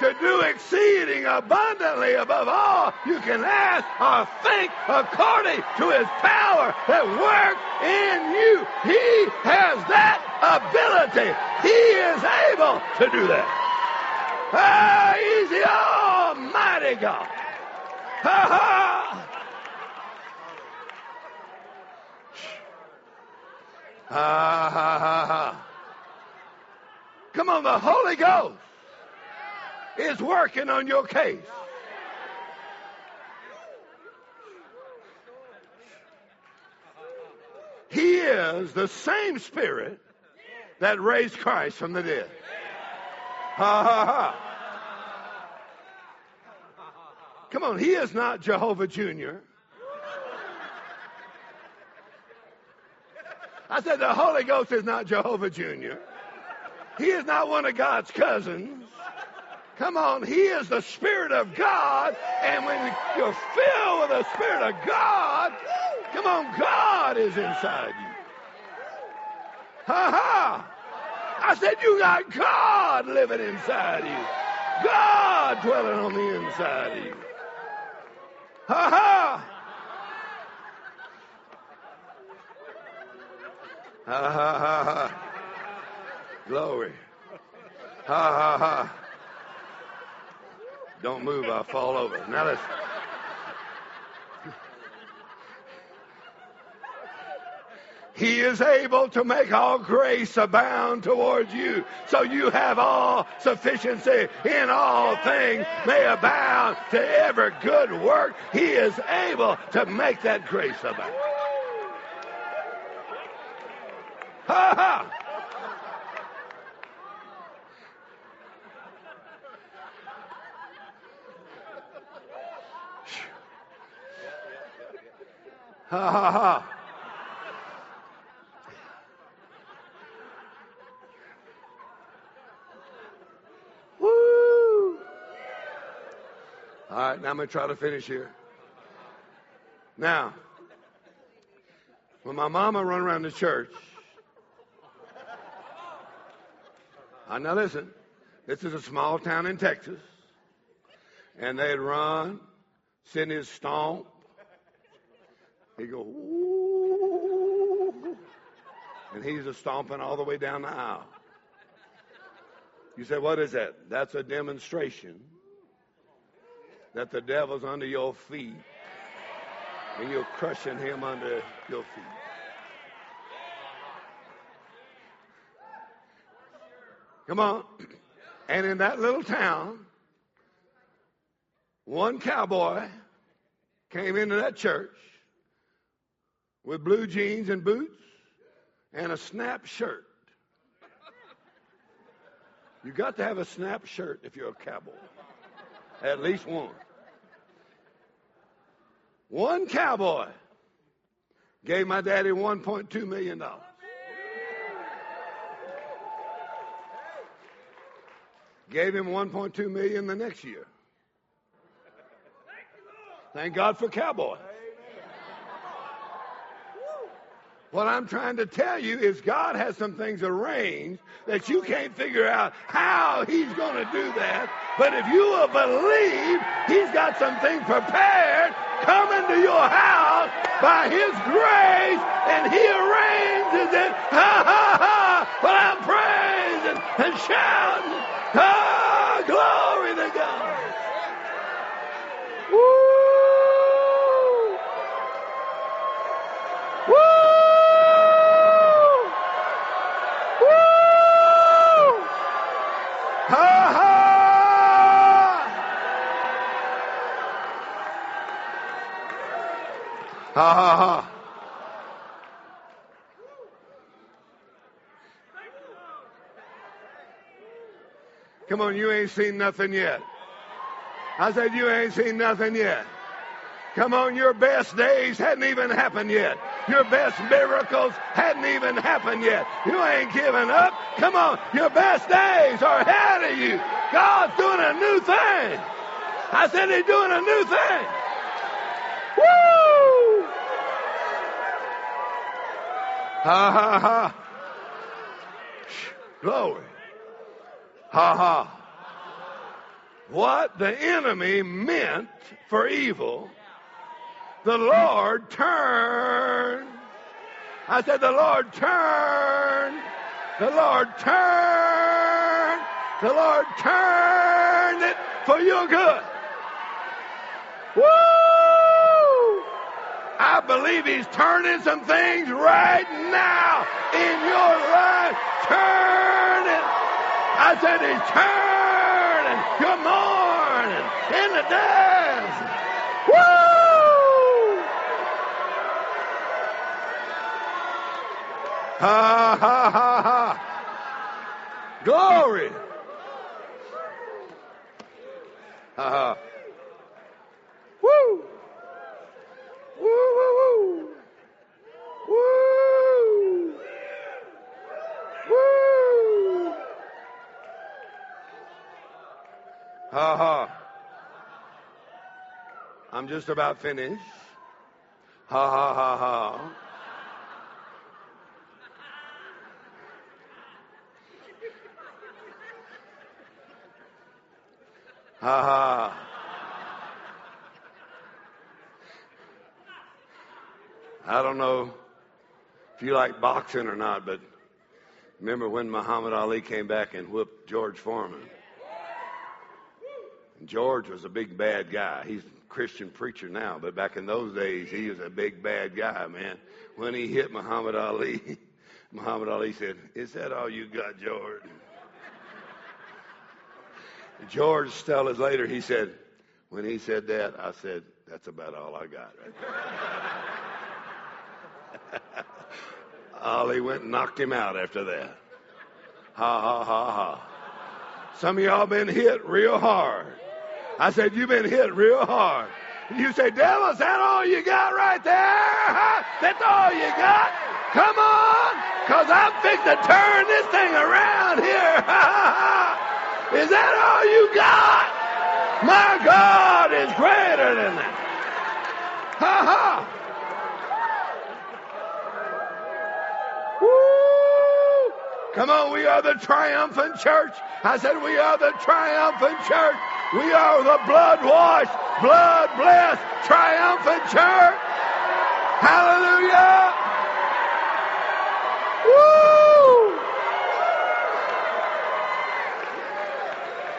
to do exceeding abundantly above all you can ask or think according to his power that works in you. He has that ability. He is able to do that. Ah, he's the Almighty God. Ha ha! Ha ha ha. Come on, the Holy Ghost is working on your case. He is the same Spirit that raised Christ from the dead. Ha ha ha. Come on, he is not Jehovah Jr. I said the Holy Ghost is not Jehovah Jr. He is not one of God's cousins. Come on, He is the Spirit of God, and when you're filled with the Spirit of God, come on, God is inside you. Ha ha! I said you got God living inside you. God dwelling on the inside of you. Ha ha! Ha ha ha ha. Glory. Ha ha ha. Don't move, I'll fall over. Now let's. He is able to make all grace abound towards you. So you have all sufficiency in all things may abound to every good work. He is able to make that grace abound. Ha ha! Ha ha ha. Woo! All right, now I'm going to try to finish here. Now, when my mama run around the church, I now listen, this is a small town in Texas, and they'd run, send his stomp, He'd go, Ooh. And he's a stomping all the way down the aisle. You say, what is that? That's a demonstration that the devil's under your feet and you're crushing him under your feet. Come on. And in that little town, one cowboy came into that church with blue jeans and boots and a snap shirt. You got to have a snap shirt if you're a cowboy. At least one. One cowboy gave my daddy $1.2 million. Gave him 1.2 million the next year. Thank God for cowboy. What I'm trying to tell you is God has some things arranged that you can't figure out how He's going to do that. But if you will believe He's got some things prepared coming to your house by His grace and He arranges it, ha ha ha, while I'm praising and shouting, ah, glory to God. Woo! Ha ha ha. Come on, you ain't seen nothing yet. I said, you ain't seen nothing yet. Come on, your best days hadn't even happened yet. Your best miracles hadn't even happened yet. You ain't given up. Come on, your best days are ahead of you. God's doing a new thing. I said he's doing a new thing. Woo! Ha ha ha. Glory. Ha ha. What the enemy meant for evil, the Lord turned. I said, the Lord turned. The Lord turned. The Lord turned it for your good. Woo! I believe He's turning some things right now in your life. Turn. I said He's turning. Good morning. In the dance. Woo! Ha ha ha ha. Glory. Ha ha. Woo! Woo, woo, woo. Woo. Woo. Ha ha. I'm just about finished. Ha ha ha ha. Ha ha. I don't know if you like boxing or not, but remember when Muhammad Ali came back and whooped George Foreman? George was a big bad guy. He's Christian preacher now, but back in those days, he was a big bad guy, man. When he hit Muhammad Ali, Muhammad Ali said, Is that all you got, George? George tell us later, he said, When he said that, I said, That's about all I got right. Ali went and knocked him out after that. Ha ha ha ha. Some of y'all been hit real hard. I said, you've been hit real hard. You say, devil, is that all you got right there? That's all you got? Come on, cause I'm fixing to turn this thing around here. is that all you got? My God is greater than that. Ha ha. Come on, we are the triumphant church. I said, we are the triumphant church. We are the blood washed, blood blessed, triumphant church. Hallelujah. Woo!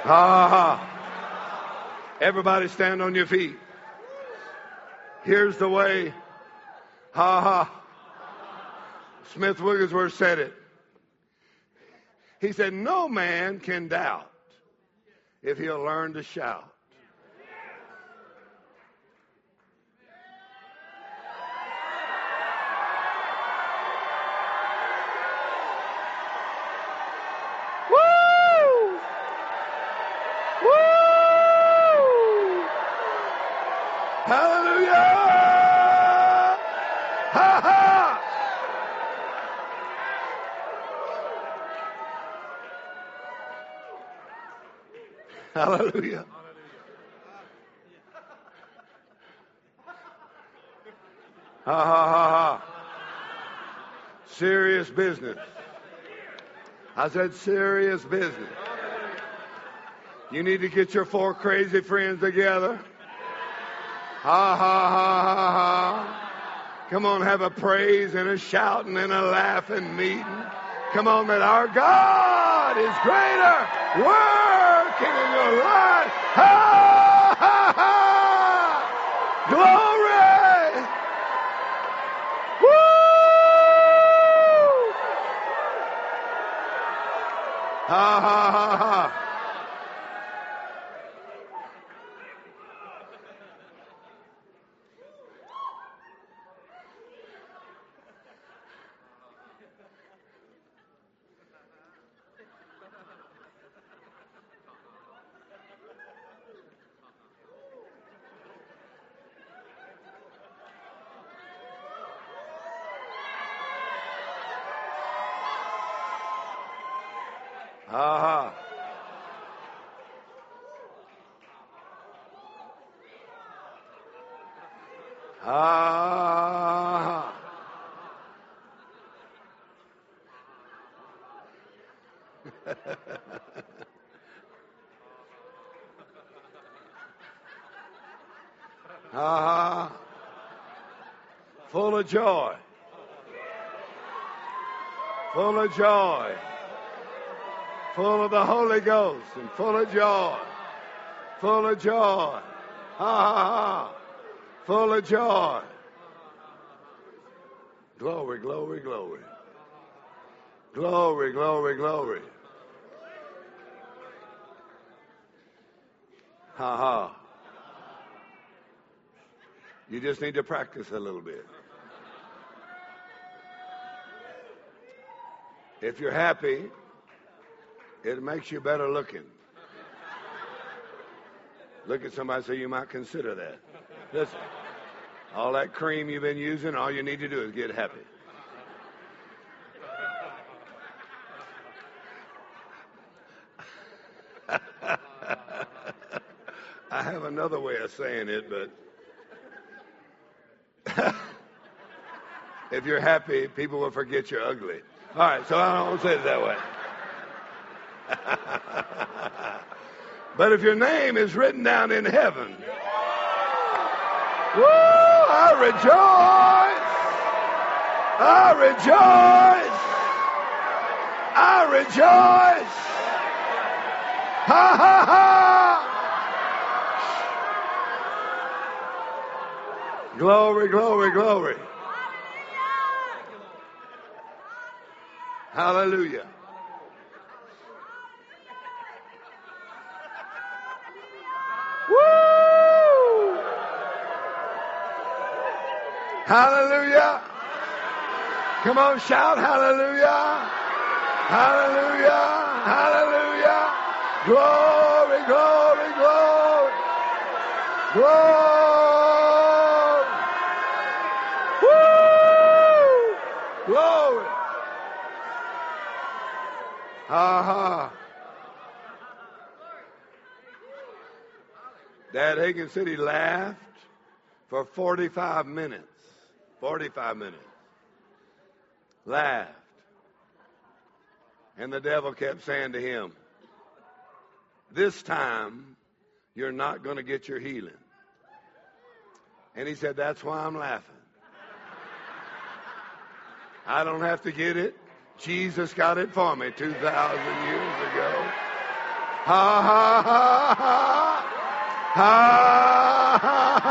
Ha. Everybody stand on your feet. Here's the way. Ha ha. Smith Wigglesworth said it. He said, No man can doubt if he'll learn to shout. Woo! Woo! Hallelujah! Ha ha! Hallelujah. Ha ha ha ha. Serious business. I said serious business. You need to get your four crazy friends together. Ha ha ha ha ha. Come on, have a praise and a shouting and a laughing meeting. Come on, that our God is greater, working in your life. Ha ha ha! Glory! Woo! Ha ha ha ha! Ha ha. Ha ha. Full of joy. Full of joy. Full of the Holy Ghost and full of joy, full of joy, ha ha ha, full of joy. Glory, glory, glory. Glory, glory, glory. Ha ha. You just need to practice a little bit. If you're happy, it makes you better looking. Look at somebody so you might consider that. Listen, all that cream you've been using, all you need to do is get happy. I have another way of saying it, but if you're happy, people will forget you're ugly. All right, so I don't say it that way. but if your name is written down in heaven, woo, I rejoice. I rejoice. I rejoice. Ha ha ha. Glory, glory, glory. Hallelujah. Woo! Hallelujah. Come on, shout hallelujah. Hallelujah. Hallelujah. Glory, glory, glory. Glory. Woo! Glory. Ha ha. Dad Hagin said he laughed for 45 minutes. 45 minutes. Laughed. And the devil kept saying to him, This time, you're not going to get your healing. And he said, That's why I'm laughing. I don't have to get it. Jesus got it for me 2,000 years ago. Ha ha ha ha. Ha ha.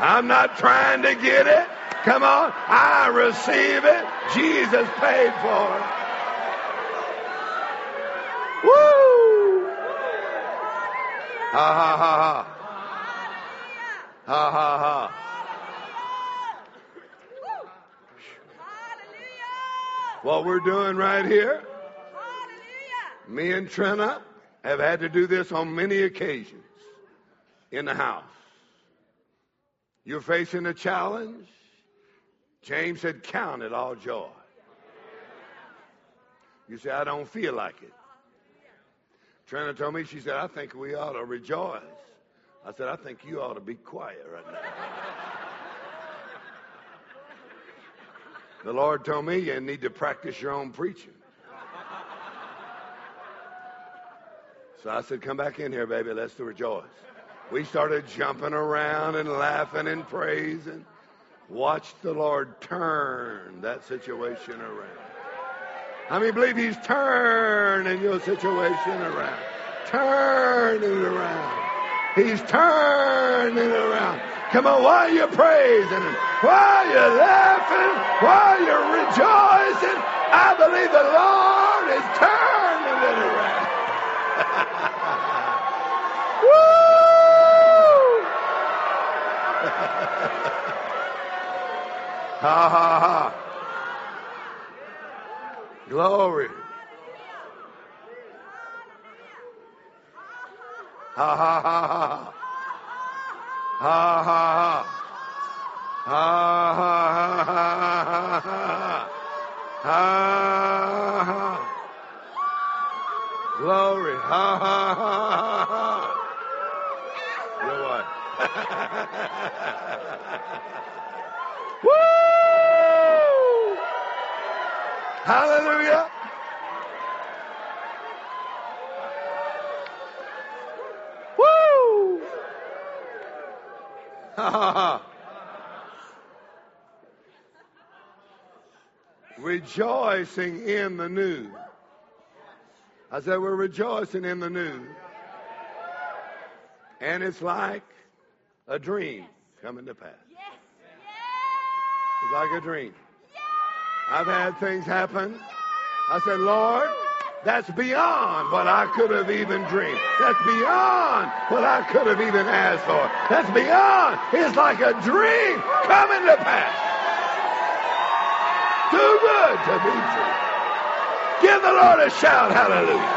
I'm not trying to get it. Come on. I receive it. Jesus paid for it. Woo! Ha ha ha ha. Ha ha ha. What we're doing right here, me and Trina have had to do this on many occasions in the house. You're facing a challenge. James said, Count it all joy. You say, I don't feel like it. Trina told me, she said, I think we ought to rejoice. I said, I think you ought to be quiet right now. the Lord told me you need to practice your own preaching. So I said, Come back in here, baby. Let's rejoice. We started jumping around and laughing and praising. Watch the Lord turn that situation around. How many believe He's turning your situation around? Turning it around. He's turning it around. Come on, while you're praising Him, while you're laughing, while you're rejoicing, I believe the Lord is turning it around. Woo! Ha ha ha. Glory. Ha ha ha ha. Ha ha ha. Ha ha ha ha ha. Ha ha. Glory. Ha ha ha ha. Your what? Woo! Hallelujah. Woo! Rejoicing in the new. I said, we're rejoicing in the new. And it's like a dream coming to pass. It's like a dream. I've had things happen. I said, Lord, that's beyond what I could have even dreamed. That's beyond what I could have even asked for. That's beyond. It's like a dream coming to pass. Too good to be true. Give the Lord a shout, hallelujah.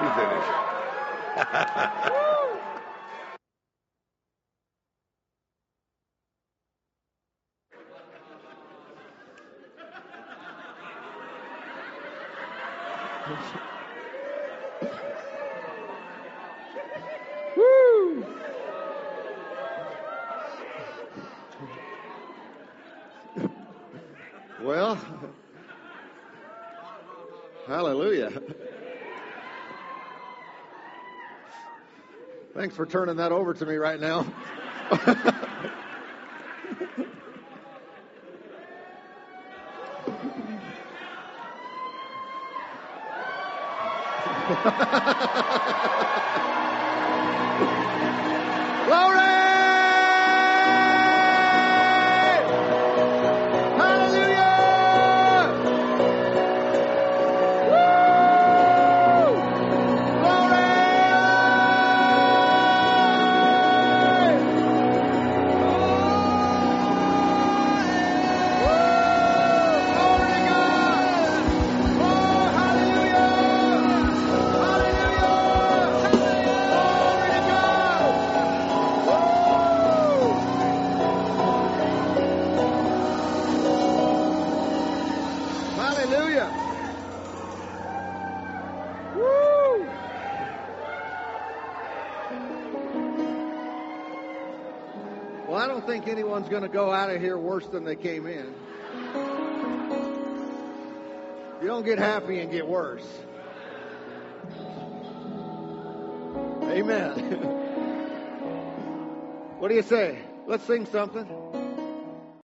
he finished. Woo! Well, hallelujah. Thanks for turning that over to me right now. going to go out of here worse than they came in. You don't get happy and get worse. Amen. What do you say? Let's sing something.